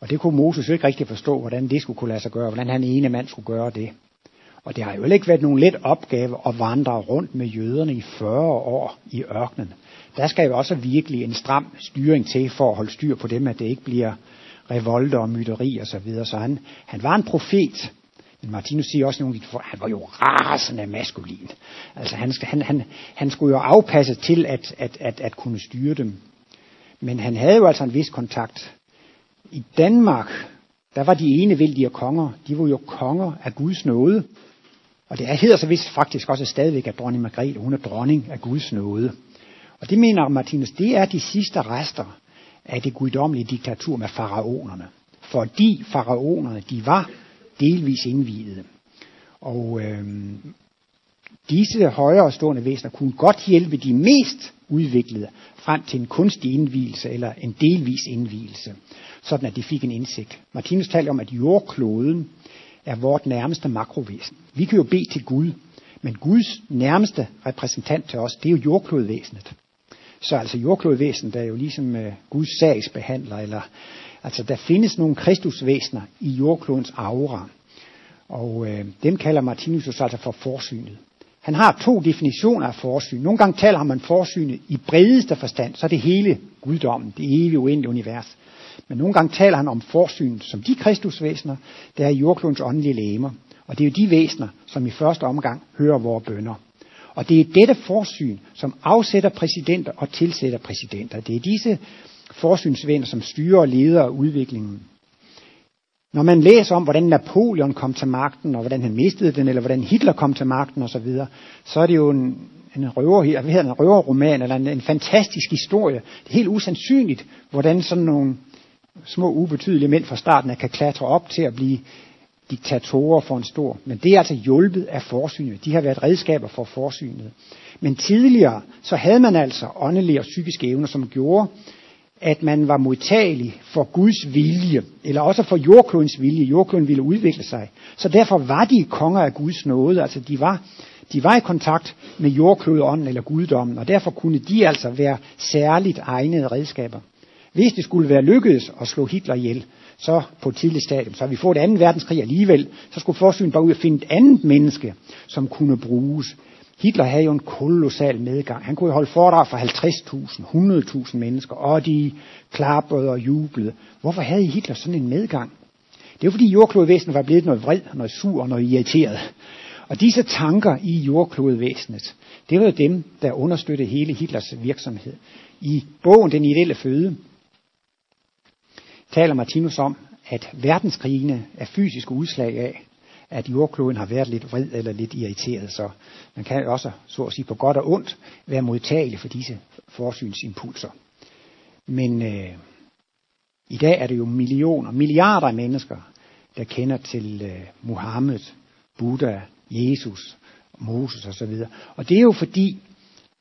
Og det kunne Moses ikke rigtig forstå, hvordan det skulle kunne lade sig gøre, hvordan han ene mand skulle gøre det. Og det har jo ikke været nogen let opgave at vandre rundt med jøderne i 40 år i ørkenen. Der skal jo også virkelig en stram styring til for at holde styr på dem, at det ikke bliver revolte og myteri og så videre. Så han, han var en profet, men Martinus siger også nogle at han var jo rasende maskulin. Altså han, han, han, han skulle jo afpasse til at, at, at, at kunne styre dem. Men han havde jo altså en vis kontakt. I Danmark, der var de enevældige konger, de var jo konger af Guds nåde. Og det hedder så vist faktisk også stadigvæk, at dronning Margrethe, hun er dronning af Guds nåde. Og det mener Martinus, det er de sidste rester af det guddommelige diktatur med faraonerne. Fordi faraonerne, de var delvis indvidede. Og øh, disse højere stående væsener kunne godt hjælpe de mest udviklede frem til en kunstig indvielse eller en delvis indvielse, sådan at de fik en indsigt. Martinus taler om, at jordkloden er vort nærmeste makrovæsen. Vi kan jo bede til Gud, men Guds nærmeste repræsentant til os, det er jo jordklodvæsenet. Så altså jordklodvæsenet er jo ligesom uh, Guds sagsbehandler, eller altså der findes nogle kristusvæsener i jordklodens aura. Og uh, dem kalder Martinus altså for forsynet. Han har to definitioner af forsyn. Nogle gange taler man forsynet i bredeste forstand, så er det hele guddommen, det evige uendelige univers. Men nogle gange taler han om forsyn som de kristusvæsener, der er i jordklodens åndelige lægemer. Og det er jo de væsener, som i første omgang hører vores bønder. Og det er dette forsyn, som afsætter præsidenter og tilsætter præsidenter. Det er disse forsynsvenner, som styrer og leder udviklingen. Når man læser om, hvordan Napoleon kom til magten, og hvordan han mistede den, eller hvordan Hitler kom til magten osv., så, så er det jo en, en, røver, hvad hedder en røverroman, eller en, en fantastisk historie. Det er helt usandsynligt, hvordan sådan nogle små ubetydelige mænd fra starten af kan klatre op til at blive diktatorer for en stor. Men det er altså hjulpet af forsynet. De har været redskaber for forsynet. Men tidligere, så havde man altså åndelige og psykiske evner, som gjorde, at man var modtagelig for Guds vilje, eller også for jordklodens vilje. Jordkloden ville udvikle sig. Så derfor var de konger af Guds nåde. Altså de var, de var i kontakt med jordklodånden eller guddommen, og derfor kunne de altså være særligt egnede redskaber. Hvis det skulle være lykkedes at slå Hitler ihjel, så på et tidligt stadium, så vi får et andet verdenskrig alligevel, så skulle forsynet bare ud og finde et andet menneske, som kunne bruges. Hitler havde jo en kolossal medgang. Han kunne jo holde foredrag for 50.000, 100.000 mennesker, og de klappede og jublede. Hvorfor havde Hitler sådan en medgang? Det er fordi jordklodvæsenet var blevet noget vred, noget sur og noget irriteret. Og disse tanker i jordklodvæsenet, det var dem, der understøttede hele Hitlers virksomhed. I bogen Den ideelle føde, taler Martinus om, at verdenskrigene er fysiske udslag af, at jordkloden har været lidt vred eller lidt irriteret. Så man kan også, så at sige, på godt og ondt, være modtagelig for disse forsynsimpulser. Men øh, i dag er det jo millioner, milliarder af mennesker, der kender til øh, Muhammed, Buddha, Jesus, Moses osv. Og det er jo fordi,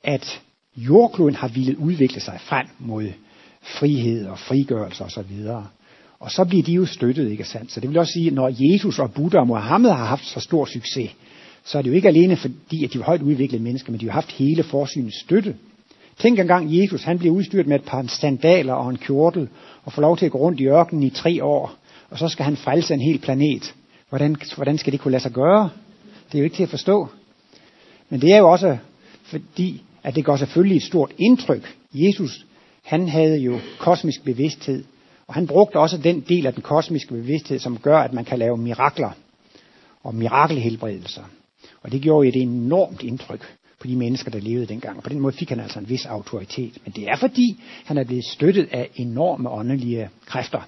at jordkloden har ville udvikle sig frem mod frihed og frigørelse osv. Og, og så bliver de jo støttet, ikke sandt? Så det vil også sige, at når Jesus og Buddha og Mohammed har haft så stor succes, så er det jo ikke alene fordi, at de var højt udviklede mennesker, men de har haft hele forsynets støtte. Tænk engang Jesus, han bliver udstyret med et par sandaler og en kjortel, og får lov til at gå rundt i ørkenen i tre år, og så skal han frelse en hel planet. Hvordan, hvordan skal det kunne lade sig gøre? Det er jo ikke til at forstå. Men det er jo også fordi, at det gør selvfølgelig et stort indtryk. Jesus han havde jo kosmisk bevidsthed, og han brugte også den del af den kosmiske bevidsthed, som gør, at man kan lave mirakler og mirakelhelbredelser. Og det gjorde et enormt indtryk på de mennesker, der levede dengang. Og på den måde fik han altså en vis autoritet. Men det er fordi, han er blevet støttet af enorme åndelige kræfter.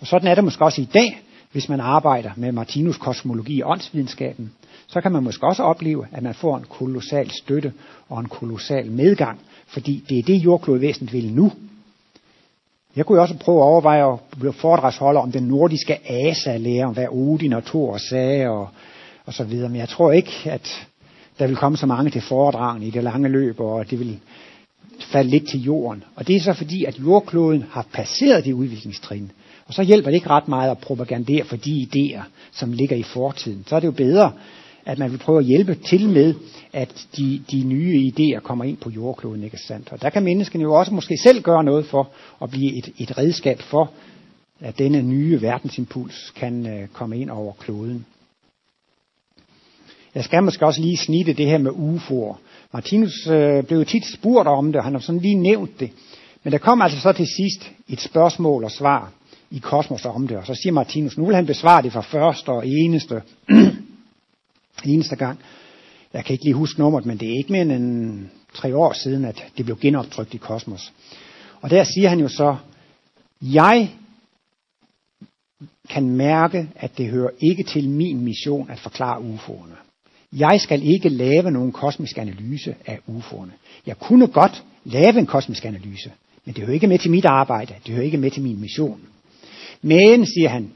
Og sådan er det måske også i dag, hvis man arbejder med Martinus kosmologi og åndsvidenskaben. Så kan man måske også opleve, at man får en kolossal støtte og en kolossal medgang fordi det er det jordklodvæsenet vil nu. Jeg kunne jo også prøve at overveje at blive foredragsholder om den nordiske asa-lære, om hvad Odin og Thor sagde og, og så videre. Men jeg tror ikke, at der vil komme så mange til foredragene i det lange løb, og det vil falde lidt til jorden. Og det er så fordi, at jordkloden har passeret det udviklingstrin. Og så hjælper det ikke ret meget at propagandere for de idéer, som ligger i fortiden. Så er det jo bedre, at man vil prøve at hjælpe til med, at de, de nye idéer kommer ind på jordkloden, ikke sandt? Og der kan menneskene jo også måske selv gøre noget for at blive et, et redskab for, at denne nye verdensimpuls kan øh, komme ind over kloden. Jeg skal måske også lige snitte det her med UFO'er. Martinus øh, blev jo tit spurgt om det, og han har sådan lige nævnt det. Men der kom altså så til sidst et spørgsmål og svar i kosmos om det, og så siger Martinus, nu vil han besvare det for første og eneste, eneste gang. Jeg kan ikke lige huske nummeret, men det er ikke mere end tre år siden, at det blev genoptrykt i kosmos. Og der siger han jo så, jeg kan mærke, at det hører ikke til min mission at forklare UFO'erne. Jeg skal ikke lave nogen kosmisk analyse af UFO'erne. Jeg kunne godt lave en kosmisk analyse, men det hører ikke med til mit arbejde. Det hører ikke med til min mission. Men, siger han,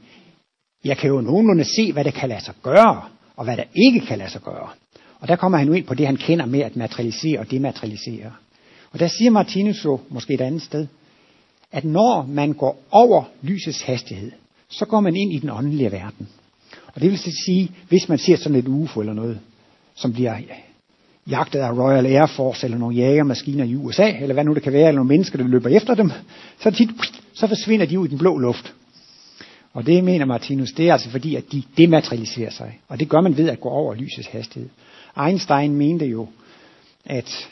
jeg kan jo nogenlunde se, hvad det kan lade sig gøre, og hvad der ikke kan lade sig gøre. Og der kommer han nu ind på det, han kender med at materialisere og dematerialisere. Og der siger Martinus jo, måske et andet sted, at når man går over lysets hastighed, så går man ind i den åndelige verden. Og det vil sige, hvis man ser sådan et UFO eller noget, som bliver jagtet af Royal Air Force eller nogle jagermaskiner i USA, eller hvad nu det kan være, eller nogle mennesker, der løber efter dem, så tit, så forsvinder de ud i den blå luft. Og det mener Martinus, det er altså fordi, at de dematerialiserer sig. Og det gør man ved at gå over lysets hastighed. Einstein mente jo, at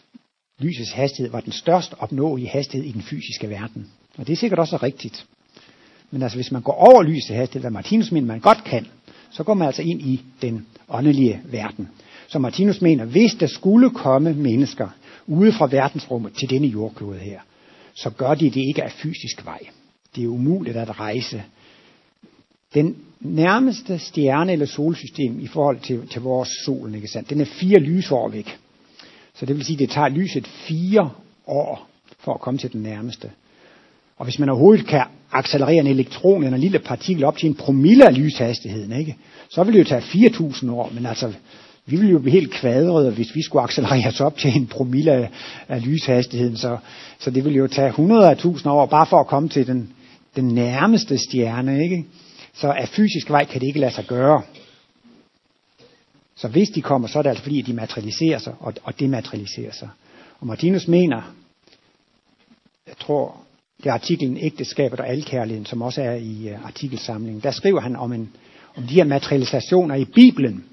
lysets hastighed var den størst opnåelige hastighed i den fysiske verden. Og det er sikkert også rigtigt. Men altså, hvis man går over lysets hastighed, hvad Martinus mener, man godt kan, så går man altså ind i den åndelige verden. Så Martinus mener, hvis der skulle komme mennesker ude fra verdensrummet til denne jordklode her, så gør de det ikke af fysisk vej. Det er umuligt at rejse den nærmeste stjerne eller solsystem i forhold til, til vores sol, ikke sandt? den er fire lysår væk. Så det vil sige, at det tager lyset fire år for at komme til den nærmeste. Og hvis man overhovedet kan accelerere en elektron eller en lille partikel op til en promille af lyshastigheden, ikke? så vil det jo tage 4.000 år. Men altså, vi ville jo blive helt kvadrede, hvis vi skulle accelerere os op til en promille af, af lyshastigheden. Så, så det ville jo tage 100.000 år bare for at komme til den, den nærmeste stjerne. Ikke? Så af fysisk vej kan det ikke lade sig gøre. Så hvis de kommer, så er det altså fordi, at de materialiserer sig og, og dematerialiserer sig. Og Martinus mener, jeg tror, det er artiklen Ægteskabet og Alkærligheden, som også er i uh, artikelsamlingen. Der skriver han om, en, om de her materialisationer i Bibelen.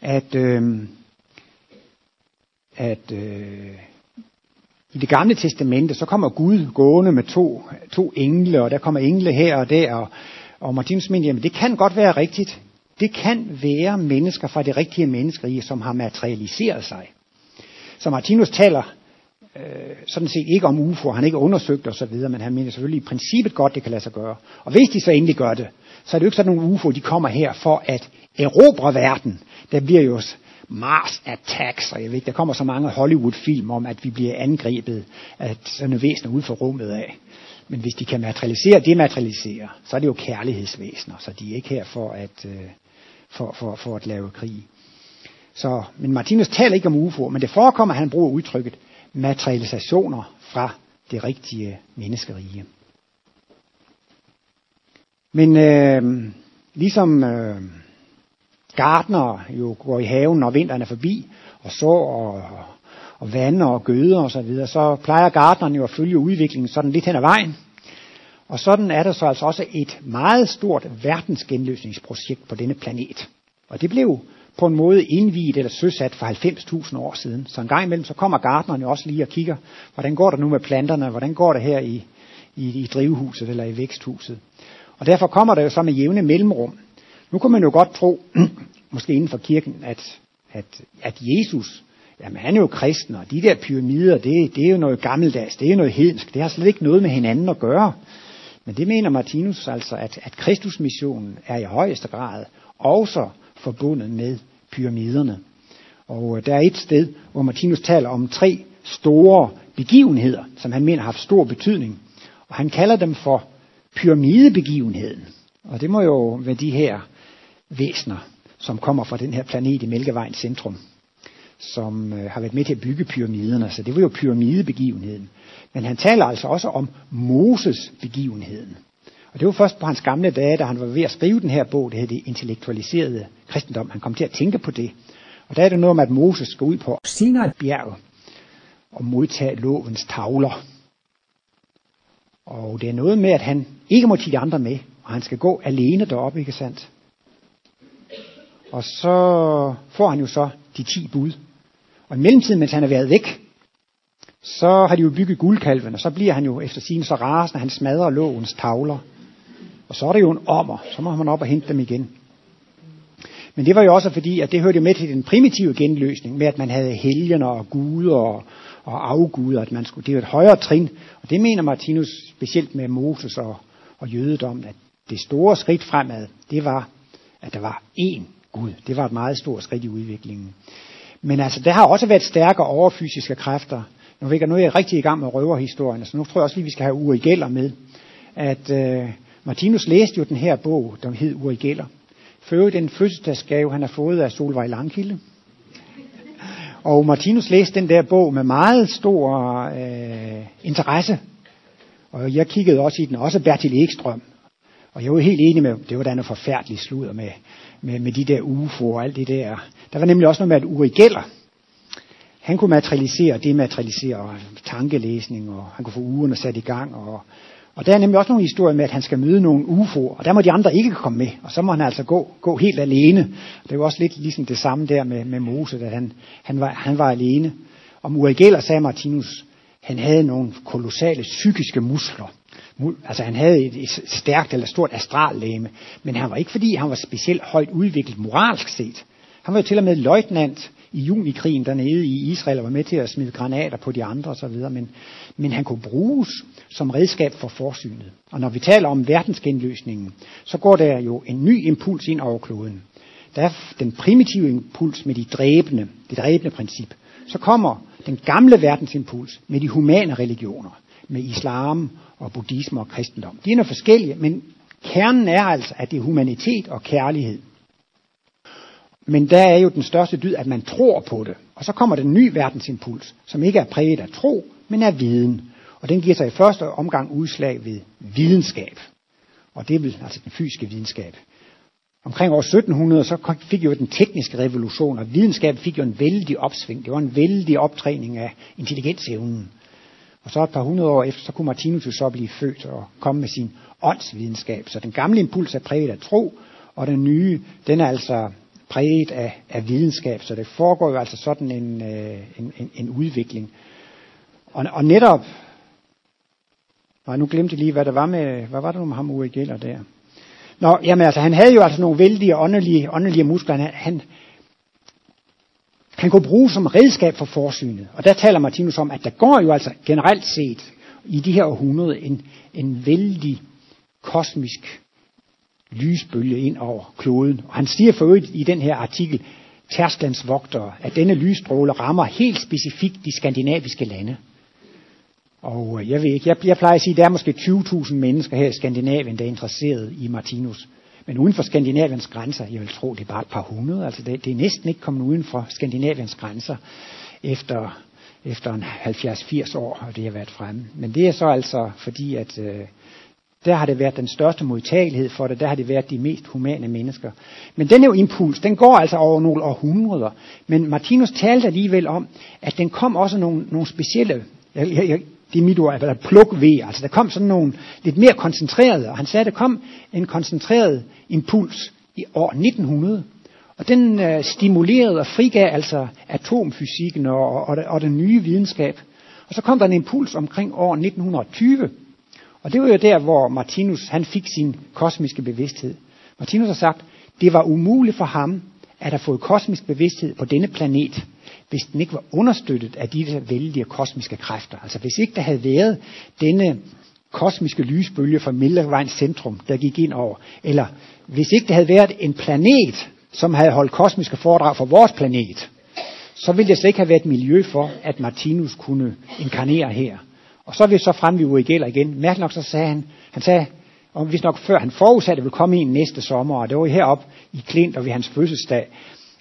At, øh, at øh, i det gamle testamente, så kommer Gud gående med to, to engle, og der kommer engle her og der, og, og Martinus mener, jamen det kan godt være rigtigt. Det kan være mennesker fra det rigtige menneskerige, som har materialiseret sig. Så Martinus taler øh, sådan set ikke om UFO, han har ikke undersøgt osv., men han mener selvfølgelig i princippet godt, det kan lade sig gøre. Og hvis de så endelig gør det, så er det jo ikke sådan nogle UFO, de kommer her for at erobre verden. Der bliver jo Mars Attacks, og jeg ved ikke, der kommer så mange Hollywood-film om, at vi bliver angrebet af sådan væsener ud for rummet af. Men hvis de kan materialisere, dematerialisere, så er det jo kærlighedsvæsener, så de er ikke her for at, øh, for, for, for at lave krig. Så, men Martinus taler ikke om UFO, men det forekommer, at han bruger udtrykket materialisationer fra det rigtige menneskerige. Men øh, ligesom øh, gardner jo går i haven, når vinteren er forbi, og så og, og vander og gøder og så videre, så plejer gardneren jo at følge udviklingen sådan lidt hen ad vejen. Og sådan er der så altså også et meget stort verdensgenløsningsprojekt på denne planet. Og det blev på en måde indviet eller søsat for 90.000 år siden. Så en gang imellem så kommer gardnerne også lige og kigger, hvordan går det nu med planterne, hvordan går det her i, i, i drivhuset eller i væksthuset. Og derfor kommer der jo så med jævne mellemrum nu kan man jo godt tro, måske inden for kirken, at, at, at Jesus, jamen han er jo kristen, og de der pyramider, det, det er jo noget gammeldags, det er jo noget hedensk, det har slet ikke noget med hinanden at gøre. Men det mener Martinus altså, at, at Kristusmissionen er i højeste grad også forbundet med pyramiderne. Og øh, der er et sted, hvor Martinus taler om tre store begivenheder, som han mener har haft stor betydning. Og han kalder dem for pyramidebegivenheden. Og det må jo være de her væsner, som kommer fra den her planet i Mælkevejens centrum, som øh, har været med til at bygge pyramiderne. Så det var jo pyramidebegivenheden. Men han taler altså også om Moses begivenheden. Og det var først på hans gamle dage, da han var ved at skrive den her bog, det hed det intellektualiserede kristendom. Han kom til at tænke på det. Og der er det noget om, at Moses skal ud på Sinai bjerg og modtage lovens tavler. Og det er noget med, at han ikke må tage de andre med, og han skal gå alene deroppe, ikke sandt? Og så får han jo så de ti bud. Og i mellemtiden, mens han har været væk, så har de jo bygget guldkalven, og så bliver han jo efter sin så rasende, han smadrer lovens tavler. Og så er det jo en ommer, så må man op og hente dem igen. Men det var jo også fordi, at det hørte jo med til den primitive genløsning, med at man havde helgener og guder og, og afguder, at man skulle, det er et højere trin. Og det mener Martinus specielt med Moses og, og jødedommen, at det store skridt fremad, det var, at der var én Gud. Det var et meget stort skridt i udviklingen. Men altså, der har også været stærke overfysiske kræfter. Nu, nu er jeg rigtig i gang med røverhistorien, så nu tror jeg også lige, vi skal have Uri Geller med. At øh, Martinus læste jo den her bog, der hed Uri Geller. Før den fødselsdagsgave, han har fået af Solvej Langkilde. Og Martinus læste den der bog med meget stor øh, interesse. Og jeg kiggede også i den, også Bertil Ekstrøm. Og jeg var helt enig med, det var da noget forfærdeligt sludder med, med, med de der UFO og alt det der. Der var nemlig også noget med, at Uri Geller, han kunne materialisere, dematerialisere tankelæsning, og han kunne få ugerne sat i gang. Og, og der er nemlig også nogle historier med, at han skal møde nogle UFO'er, og der må de andre ikke komme med, og så må han altså gå, gå helt alene. Det er jo også lidt ligesom det samme der med, med Mose, at han, han, var, han var alene. Om Uri Geller sagde Martinus, han havde nogle kolossale psykiske muskler. Altså han havde et, et stærkt eller stort astrallæme, men han var ikke fordi han var specielt højt udviklet moralsk set. Han var jo til og med løjtnant i junikrigen dernede i Israel og var med til at smide granater på de andre osv., men, men han kunne bruges som redskab for forsynet. Og når vi taler om verdensgenløsningen, så går der jo en ny impuls ind over kloden. Der er den primitive impuls med de dræbende, det dræbende princip. Så kommer den gamle verdensimpuls med de humane religioner, med islam og buddhisme og kristendom. De er noget forskellige, men kernen er altså, at det er humanitet og kærlighed. Men der er jo den største dyd, at man tror på det. Og så kommer den nye verdensimpuls, som ikke er præget af tro, men af viden. Og den giver sig i første omgang udslag ved videnskab. Og det er vel altså den fysiske videnskab. Omkring år 1700, så fik jo den tekniske revolution, og videnskab fik jo en vældig opsving. Det var en vældig optræning af intelligensevnen. Og så et par hundrede år efter, så kunne Martinus jo så blive født og komme med sin åndsvidenskab. Så den gamle impuls er præget af tro, og den nye, den er altså præget af, af videnskab. Så det foregår jo altså sådan en, øh, en, en, en udvikling. Og, og netop, nej, nu glemte jeg lige, hvad der var med, hvad var det nu med ham Uri Geller der? Nå, jamen altså, han havde jo altså nogle vældige åndelige, åndelige muskler. Han, han, han kunne bruges som redskab for forsynet. Og der taler Martinus om, at der går jo altså generelt set i de her århundrede en, en vældig kosmisk lysbølge ind over kloden. Og han siger for øvrigt i den her artikel, tærsklens vogtere, at denne lysstråle rammer helt specifikt de skandinaviske lande. Og øh, jeg ved ikke, jeg, jeg plejer at sige, at der er måske 20.000 mennesker her i Skandinavien, der er interesseret i Martinus. Men uden for Skandinaviens grænser, jeg vil tro, det er bare et par hundrede. Altså det, det er næsten ikke kommet uden for Skandinaviens grænser efter, efter en 70-80 år, og det har været fremme. Men det er så altså fordi, at øh, der har det været den største modtagelighed for det. Der har det været de mest humane mennesker. Men den her impuls, den går altså over nogle århundreder. Men Martinus talte alligevel om, at den kom også nogle, nogle specielle, jeg, jeg, det er mit ord, eller pluk ved. Altså der kom sådan nogle lidt mere koncentrerede, og han sagde, at der kom en koncentreret impuls i år 1900. Og den øh, stimulerede og frigav altså atomfysikken og, og, og den nye videnskab. Og så kom der en impuls omkring år 1920. Og det var jo der, hvor Martinus han fik sin kosmiske bevidsthed. Martinus har sagt, det var umuligt for ham at have fået kosmisk bevidsthed på denne planet, hvis den ikke var understøttet af de vældige kosmiske kræfter. Altså hvis ikke der havde været denne kosmiske lysbølge fra Mælkevejens centrum, der gik ind over, eller hvis ikke der havde været en planet, som havde holdt kosmiske foredrag for vores planet, så ville der slet ikke have været miljø for, at Martinus kunne inkarnere her. Og så er vi så frem ved Uri Geller igen. Mærkeligt nok så sagde han, han sagde, og hvis nok før han forudsatte, at det ville komme en næste sommer, og det var heroppe i Klint og ved hans fødselsdag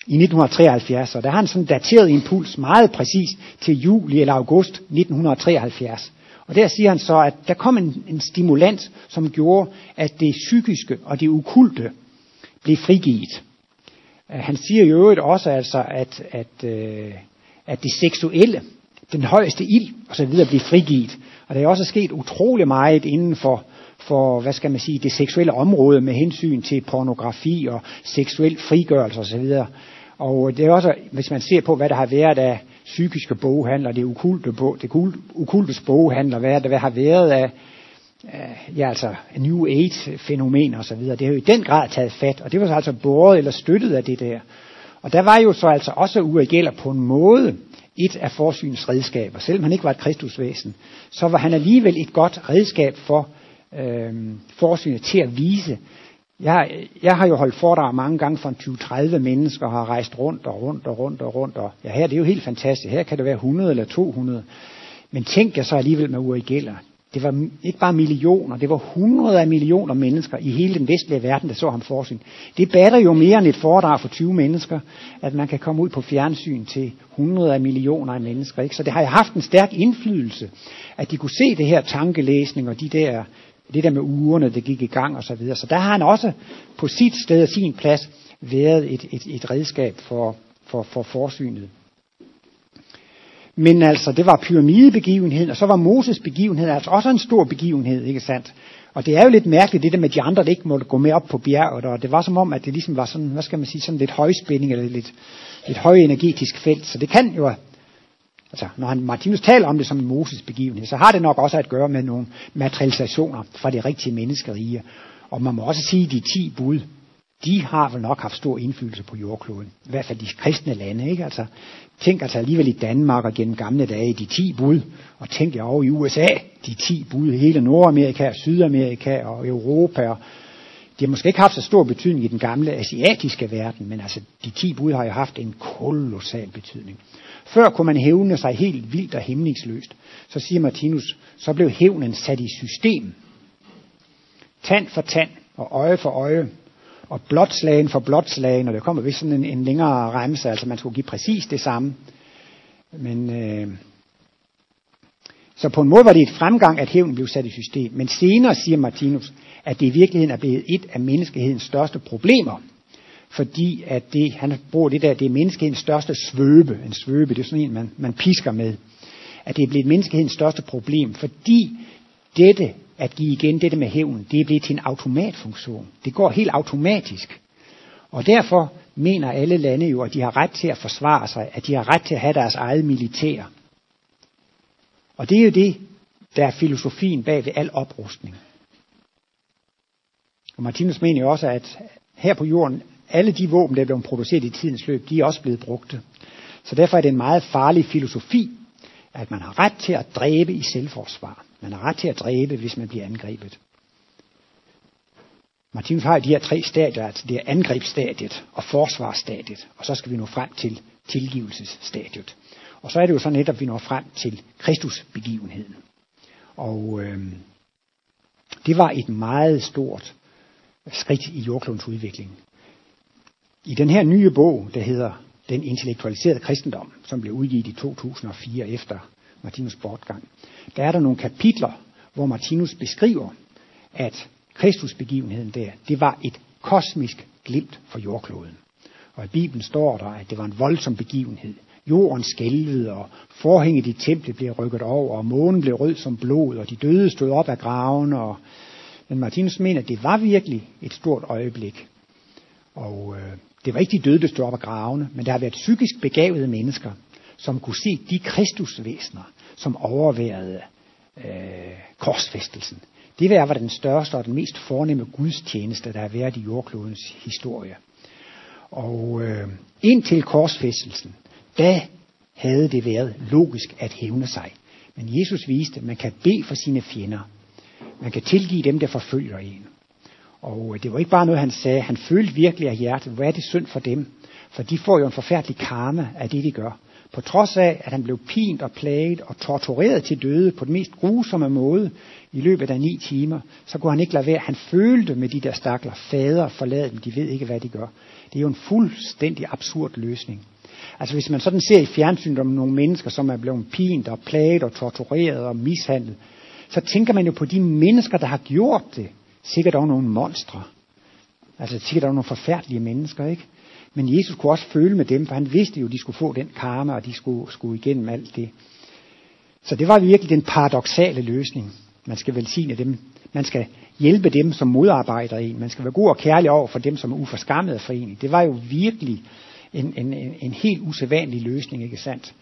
i 1973, og der har han sådan dateret impuls meget præcis til juli eller august 1973. Og der siger han så, at der kom en, en stimulans, som gjorde, at det psykiske og det ukulte blev frigivet. Øh, han siger i øvrigt også, altså, at, at, øh, at det seksuelle, den højeste ild osv. blev videre bliver frigivet. Og der er også sket utrolig meget inden for, for, hvad skal man sige, det seksuelle område med hensyn til pornografi og seksuel frigørelse osv. Og det er også, hvis man ser på, hvad der har været af psykiske boghandler, det ukulte, det ukulte boghandler, hvad der har været af, ja, altså New Age-fænomen og så videre. det har jo i den grad taget fat, og det var så altså båret eller støttet af det der. Og der var jo så altså også Uri Geller på en måde et af forsynets redskaber. Selvom han ikke var et kristusvæsen, så var han alligevel et godt redskab for øh, forsynet til at vise. Jeg, jeg har jo holdt foredrag mange gange for 20-30 mennesker, og har rejst rundt og rundt og rundt og rundt. Og ja, her det er jo helt fantastisk. Her kan det være 100 eller 200. Men tænk jeg så alligevel med Uri Geller. Det var ikke bare millioner, det var hundrede af millioner mennesker i hele den vestlige verden, der så ham forsyn. Det batter jo mere end et foredrag for 20 mennesker, at man kan komme ud på fjernsyn til hundrede af millioner af mennesker. Ikke? Så det har haft en stærk indflydelse, at de kunne se det her tankelæsning og de der, det der med ugerne, der gik i gang og så videre. Så der har han også på sit sted og sin plads været et, et, et redskab for, for, for forsynet. Men altså, det var pyramidebegivenheden, og så var Moses begivenhed altså også en stor begivenhed, ikke sandt? Og det er jo lidt mærkeligt, det der med de andre, der ikke måtte gå med op på bjerget, og det var som om, at det ligesom var sådan, hvad skal man sige, sådan lidt højspænding, eller lidt, lidt højenergetisk felt. Så det kan jo, altså når han, Martinus taler om det som en Moses begivenhed, så har det nok også at gøre med nogle materialisationer fra det rigtige menneskerige. Og man må også sige, at de ti bud, de har vel nok haft stor indflydelse på jordkloden. I hvert fald de kristne lande, ikke? Altså, tænk altså alligevel i Danmark og gennem gamle dage, de 10 bud. Og tænk jer over i USA, de 10 bud, hele Nordamerika, Sydamerika og Europa. Og de har måske ikke haft så stor betydning i den gamle asiatiske verden, men altså de 10 bud har jo haft en kolossal betydning. Før kunne man hævne sig helt vildt og hæmningsløst. Så siger Martinus, så blev hævnen sat i system. Tand for tand og øje for øje og blotslagen for blotslagen, og det kommer vist sådan en, en længere remse, altså man skulle give præcis det samme. Men, øh, så på en måde var det et fremgang, at hævnen blev sat i system. Men senere siger Martinus, at det i virkeligheden er blevet et af menneskehedens største problemer. Fordi at det, han bruger det der, det er menneskehedens største svøbe. En svøbe, det er sådan en, man, man pisker med. At det er blevet menneskehedens største problem, fordi dette at give igen dette med hævn, det er blevet til en automatfunktion. Det går helt automatisk. Og derfor mener alle lande jo, at de har ret til at forsvare sig, at de har ret til at have deres eget militær. Og det er jo det, der er filosofien bag ved al oprustning. Og Martinus mener jo også, at her på jorden, alle de våben, der blev produceret i tidens løb, de er også blevet brugte. Så derfor er det en meget farlig filosofi, at man har ret til at dræbe i selvforsvar. Man har ret til at dræbe, hvis man bliver angrebet. Martinus har de her tre stadier, altså det er angrebsstadiet og forsvarsstadiet, og så skal vi nå frem til tilgivelsesstadiet. Og så er det jo så netop, at vi når frem til Kristusbegivenheden. Og øh, det var et meget stort skridt i jordklodens udvikling. I den her nye bog, der hedder Den intellektualiserede kristendom, som blev udgivet i 2004 efter Martinus bortgang, der er der nogle kapitler, hvor Martinus beskriver, at Kristusbegivenheden der, det var et kosmisk glimt for jordkloden. Og i Bibelen står der, at det var en voldsom begivenhed. Jorden skælvede, og forhænget i templet blev rykket over, og månen blev rød som blod, og de døde stod op af graven. Og... Men Martinus mener, at det var virkelig et stort øjeblik. Og øh, det var ikke de døde, der stod op af gravene, men der har været psykisk begavede mennesker, som kunne se de kristusvæsener, som overværede øh, korsfæstelsen. Det var den største og den mest fornemme gudstjeneste, der har været i jordklodens historie. Og øh, indtil korsfæstelsen, da havde det været logisk at hævne sig. Men Jesus viste, at man kan bede for sine fjender. Man kan tilgive dem, der forfølger en. Og øh, det var ikke bare noget, han sagde. Han følte virkelig af hjertet, hvad er det synd for dem? For de får jo en forfærdelig karma af det, de gør. På trods af, at han blev pint og plaget og tortureret til døde på den mest grusomme måde i løbet af ni timer, så kunne han ikke lade være. Han følte med de der stakler, fader forlad dem, de ved ikke, hvad de gør. Det er jo en fuldstændig absurd løsning. Altså hvis man sådan ser i fjernsynet om nogle mennesker, som er blevet pint og plaget og tortureret og mishandlet, så tænker man jo på de mennesker, der har gjort det. Sikkert også nogle monstre. Altså sikkert også nogle forfærdelige mennesker, ikke? Men Jesus kunne også føle med dem, for han vidste jo, at de skulle få den karma, og de skulle, skulle igennem alt det. Så det var virkelig den paradoxale løsning. Man skal velsigne dem. Man skal hjælpe dem, som modarbejder en. Man skal være god og kærlig over for dem, som er uforskammede for en. Det var jo virkelig en, en, en, en helt usædvanlig løsning, ikke sandt?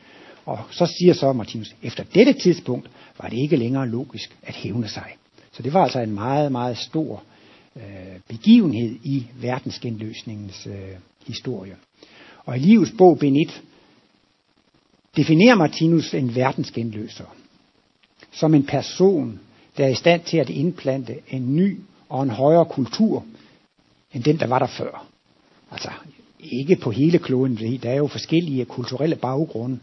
Og så siger så Martinus, efter dette tidspunkt var det ikke længere logisk at hævne sig. Så det var altså en meget, meget stor øh, begivenhed i verdensgenløsningens øh, historie. Og i livets bog, Benit 1, definerer Martinus en verdensgenløser som en person, der er i stand til at indplante en ny og en højere kultur, end den, der var der før. Altså, ikke på hele kloden, der er jo forskellige kulturelle baggrunde.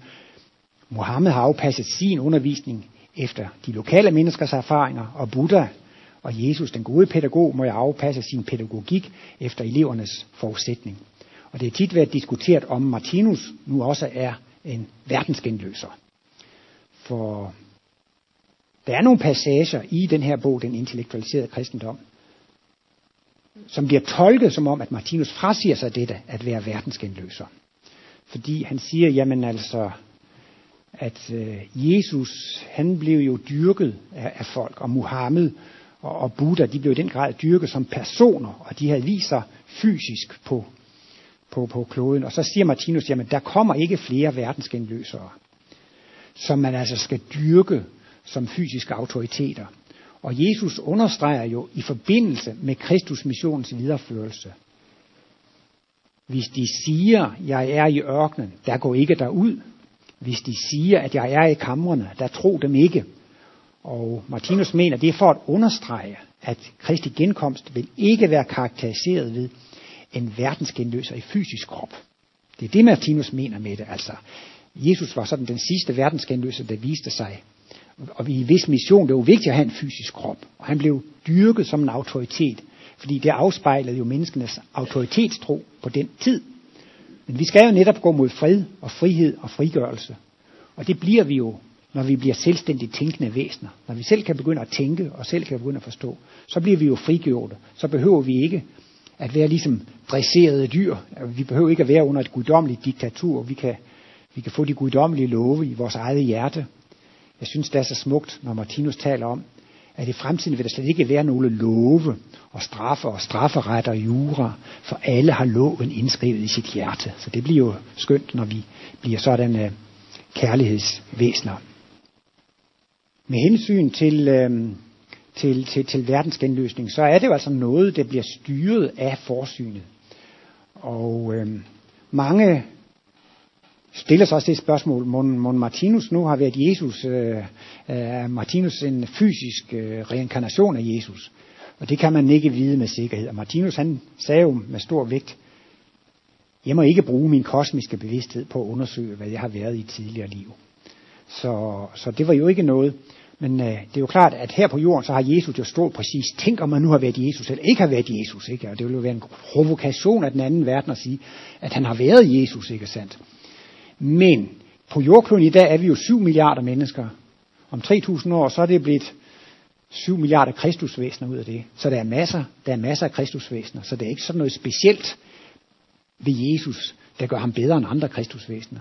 Mohammed har afpasset sin undervisning efter de lokale menneskers erfaringer, og Buddha og Jesus, den gode pædagog, må jo afpasse sin pædagogik efter elevernes forudsætning. Og det er tit været diskuteret, om Martinus nu også er en verdensgenløser. For der er nogle passager i den her bog, den intellektualiserede kristendom, som bliver tolket som om, at Martinus frasiger sig dette at være verdensgenløser. Fordi han siger, jamen altså, at øh, Jesus, han blev jo dyrket af, af folk, og Muhammed og, og Buddha, de blev i den grad dyrket som personer, og de havde vist sig fysisk på, på, på kloden. Og så siger Martinus, jamen der kommer ikke flere verdensgenløsere, som man altså skal dyrke som fysiske autoriteter. Og Jesus understreger jo i forbindelse med Kristus missionens videreførelse. Hvis de siger, jeg er i ørkenen, der går ikke derud. Hvis de siger, at jeg er i kamrene, der tro dem ikke. Og Martinus mener, det er for at understrege, at Kristi genkomst vil ikke være karakteriseret ved en verdensgenløser i fysisk krop. Det er det, Martinus mener med det. Altså, Jesus var sådan den sidste verdensgenløser, der viste sig og i vis mission, det var vigtigt at have en fysisk krop. Og han blev dyrket som en autoritet, fordi det afspejlede jo menneskenes autoritetstro på den tid. Men vi skal jo netop gå mod fred og frihed og frigørelse. Og det bliver vi jo, når vi bliver selvstændigt tænkende væsener. Når vi selv kan begynde at tænke og selv kan begynde at forstå, så bliver vi jo frigjorte. Så behøver vi ikke at være ligesom dresserede dyr. Vi behøver ikke at være under et guddommeligt diktatur. Vi kan, vi kan få de guddommelige love i vores eget hjerte. Jeg synes, det er så smukt, når Martinus taler om, at i fremtiden vil der slet ikke være nogle love og straffe og strafferet og jura, for alle har loven indskrevet i sit hjerte. Så det bliver jo skønt, når vi bliver sådan øh, uh, kærlighedsvæsener. Med hensyn til, øh, til, til, til verdensgenløsning, så er det jo altså noget, der bliver styret af forsynet. Og øh, mange stiller sig også det spørgsmål, mon, mon Martinus nu har været Jesus, øh, øh, er Martinus en fysisk øh, reinkarnation af Jesus? Og det kan man ikke vide med sikkerhed. Og Martinus han sagde jo med stor vægt, jeg må ikke bruge min kosmiske bevidsthed på at undersøge, hvad jeg har været i tidligere liv. Så, så det var jo ikke noget. Men øh, det er jo klart, at her på jorden, så har Jesus jo stået præcis. Tænk om man nu har været Jesus, eller ikke har været Jesus. Ikke? Og det vil jo være en provokation af den anden verden at sige, at han har været Jesus, ikke sandt? Men på jordkloden i dag er vi jo 7 milliarder mennesker. Om 3000 år, så er det blevet 7 milliarder kristusvæsener ud af det. Så der er masser, der er masser af kristusvæsener. Så det er ikke sådan noget specielt ved Jesus, der gør ham bedre end andre kristusvæsener.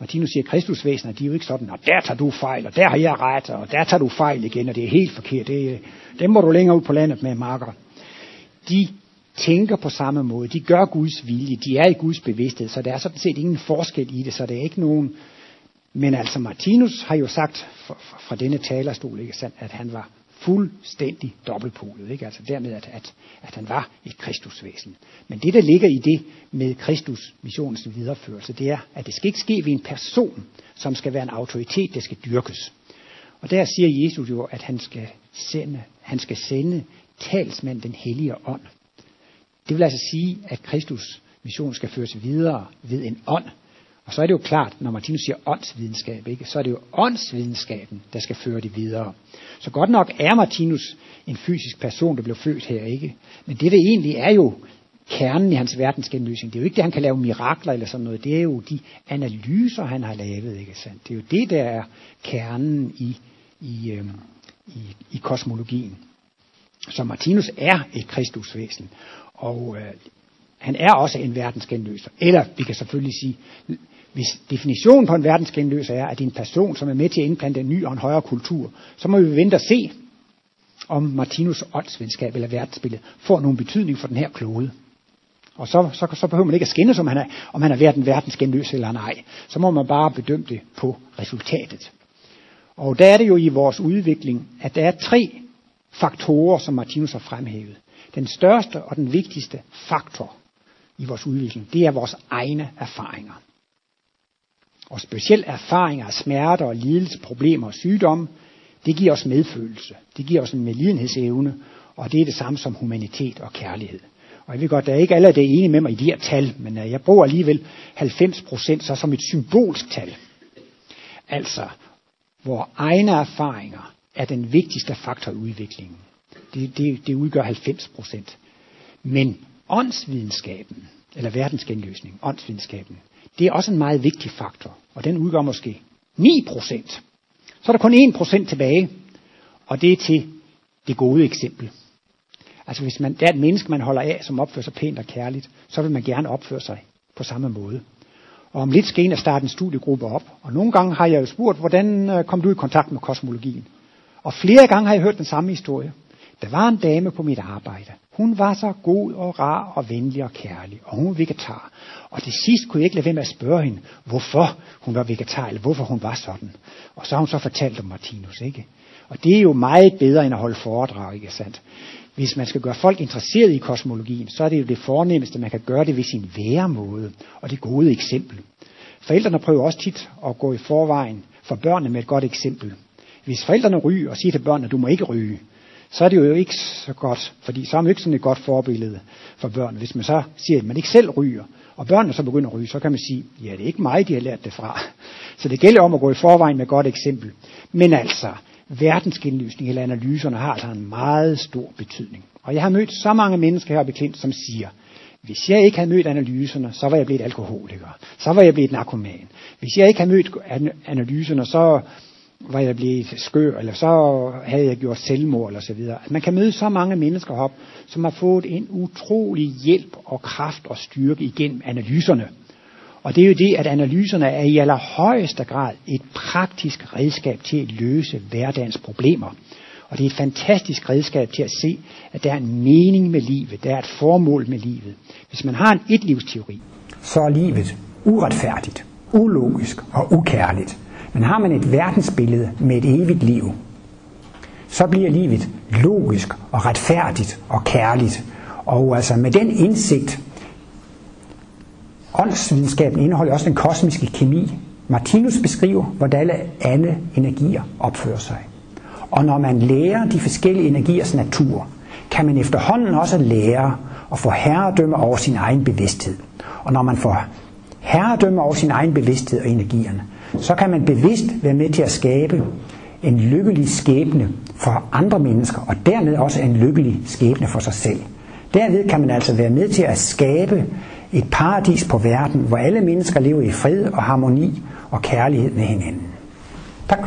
Martinus siger, at kristusvæsener, de er jo ikke sådan, at der tager du fejl, og der har jeg ret, og der tager du fejl igen, og det er helt forkert. Det, øh, dem må du længere ud på landet med, marker. De tænker på samme måde. De gør Guds vilje. De er i Guds bevidsthed. Så der er sådan set ingen forskel i det. Så det er ikke nogen... Men altså Martinus har jo sagt fra denne talerstol, ikke sandt, at han var fuldstændig dobbeltpolet. Ikke? Altså dermed, at, at, at han var et kristusvæsen. Men det, der ligger i det med Kristus missionens videreførelse, det er, at det skal ikke ske ved en person, som skal være en autoritet, der skal dyrkes. Og der siger Jesus jo, at han skal sende, han skal sende talsmand den hellige ånd. Det vil altså sige, at Kristus mission skal føres videre ved en ånd. Og så er det jo klart, når Martinus siger åndsvidenskab, ikke, så er det jo åndsvidenskaben, der skal føre det videre. Så godt nok er Martinus en fysisk person, der blev født her, ikke? Men det, det egentlig er jo kernen i hans verdensgenløsning. Det er jo ikke det, han kan lave mirakler eller sådan noget. Det er jo de analyser, han har lavet, ikke sandt? Det er jo det, der er kernen i, i, øhm, i, i kosmologien. Så Martinus er et kristusvæsen, og øh, han er også en verdensgenløser. Eller vi kan selvfølgelig sige, hvis definitionen på en verdensgenløser er, at det er en person, som er med til at indplante en ny og en højere kultur, så må vi vente og se, om Martinus åndsvenskab eller verdensbillede får nogen betydning for den her klode. Og så, så, så behøver man ikke at skændes, om han er, om han er været en verdensgenløs eller ej. Så må man bare bedømme det på resultatet. Og der er det jo i vores udvikling, at der er tre faktorer, som Martinus har fremhævet. Den største og den vigtigste faktor i vores udvikling, det er vores egne erfaringer. Og specielt erfaringer af smerter og lidelse, problemer og sygdomme, det giver os medfølelse. Det giver os en medlidenhedsevne, og det er det samme som humanitet og kærlighed. Og jeg ved godt, der er ikke alle, der er enige med mig i de her tal, men øh, jeg bruger alligevel 90 procent så som et symbolsk tal. Altså, vores egne erfaringer er den vigtigste faktor i udviklingen. Det, det, det udgør 90 procent. Men åndsvidenskaben, eller verdensgenløsning, åndsvidenskaben, det er også en meget vigtig faktor, og den udgør måske 9 procent. Så er der kun 1 procent tilbage, og det er til det gode eksempel. Altså hvis man, der er et menneske, man holder af, som opfører sig pænt og kærligt, så vil man gerne opføre sig på samme måde. Og om lidt skal en af starte en studiegruppe op. Og nogle gange har jeg jo spurgt, hvordan øh, kom du i kontakt med kosmologien? Og flere gange har jeg hørt den samme historie. Der var en dame på mit arbejde. Hun var så god og rar og venlig og kærlig, og hun var vegetar. Og til sidst kunne jeg ikke lade være med at spørge hende, hvorfor hun var vegetar, eller hvorfor hun var sådan. Og så har hun så fortalt om Martinus, ikke? Og det er jo meget bedre end at holde foredrag, ikke sandt? Hvis man skal gøre folk interesseret i kosmologien, så er det jo det fornemmeste, man kan gøre det ved sin væremåde og det gode eksempel. Forældrene prøver også tit at gå i forvejen for børnene med et godt eksempel. Hvis forældrene ryger og siger til børnene, at du må ikke ryge, så er det jo ikke så godt, fordi så er man ikke sådan et godt forbillede for børn. Hvis man så siger, at man ikke selv ryger, og børnene så begynder at ryge, så kan man sige, ja, det er ikke mig, de har lært det fra. Så det gælder om at gå i forvejen med et godt eksempel. Men altså, verdensgenlysning eller analyserne har altså en meget stor betydning. Og jeg har mødt så mange mennesker her Klint, som siger, hvis jeg ikke havde mødt analyserne, så var jeg blevet alkoholiker. Så var jeg blevet narkoman. Hvis jeg ikke havde mødt analyserne, så var jeg blevet skør, eller så havde jeg gjort selvmord, eller så videre. Man kan møde så mange mennesker op, som har fået en utrolig hjælp og kraft og styrke igennem analyserne. Og det er jo det, at analyserne er i allerhøjeste grad et praktisk redskab til at løse hverdagens problemer. Og det er et fantastisk redskab til at se, at der er en mening med livet, der er et formål med livet. Hvis man har en etlivsteori, så er livet uretfærdigt, ulogisk og ukærligt. Men har man et verdensbillede med et evigt liv, så bliver livet logisk og retfærdigt og kærligt. Og altså med den indsigt, åndsvidenskaben indeholder også den kosmiske kemi. Martinus beskriver, hvordan alle energier opfører sig. Og når man lærer de forskellige energiers natur, kan man efterhånden også lære at få herredømme over sin egen bevidsthed. Og når man får herredømme over sin egen bevidsthed og energierne, så kan man bevidst være med til at skabe en lykkelig skæbne for andre mennesker, og dermed også en lykkelig skæbne for sig selv. Derved kan man altså være med til at skabe et paradis på verden, hvor alle mennesker lever i fred og harmoni og kærlighed med hinanden. Tak.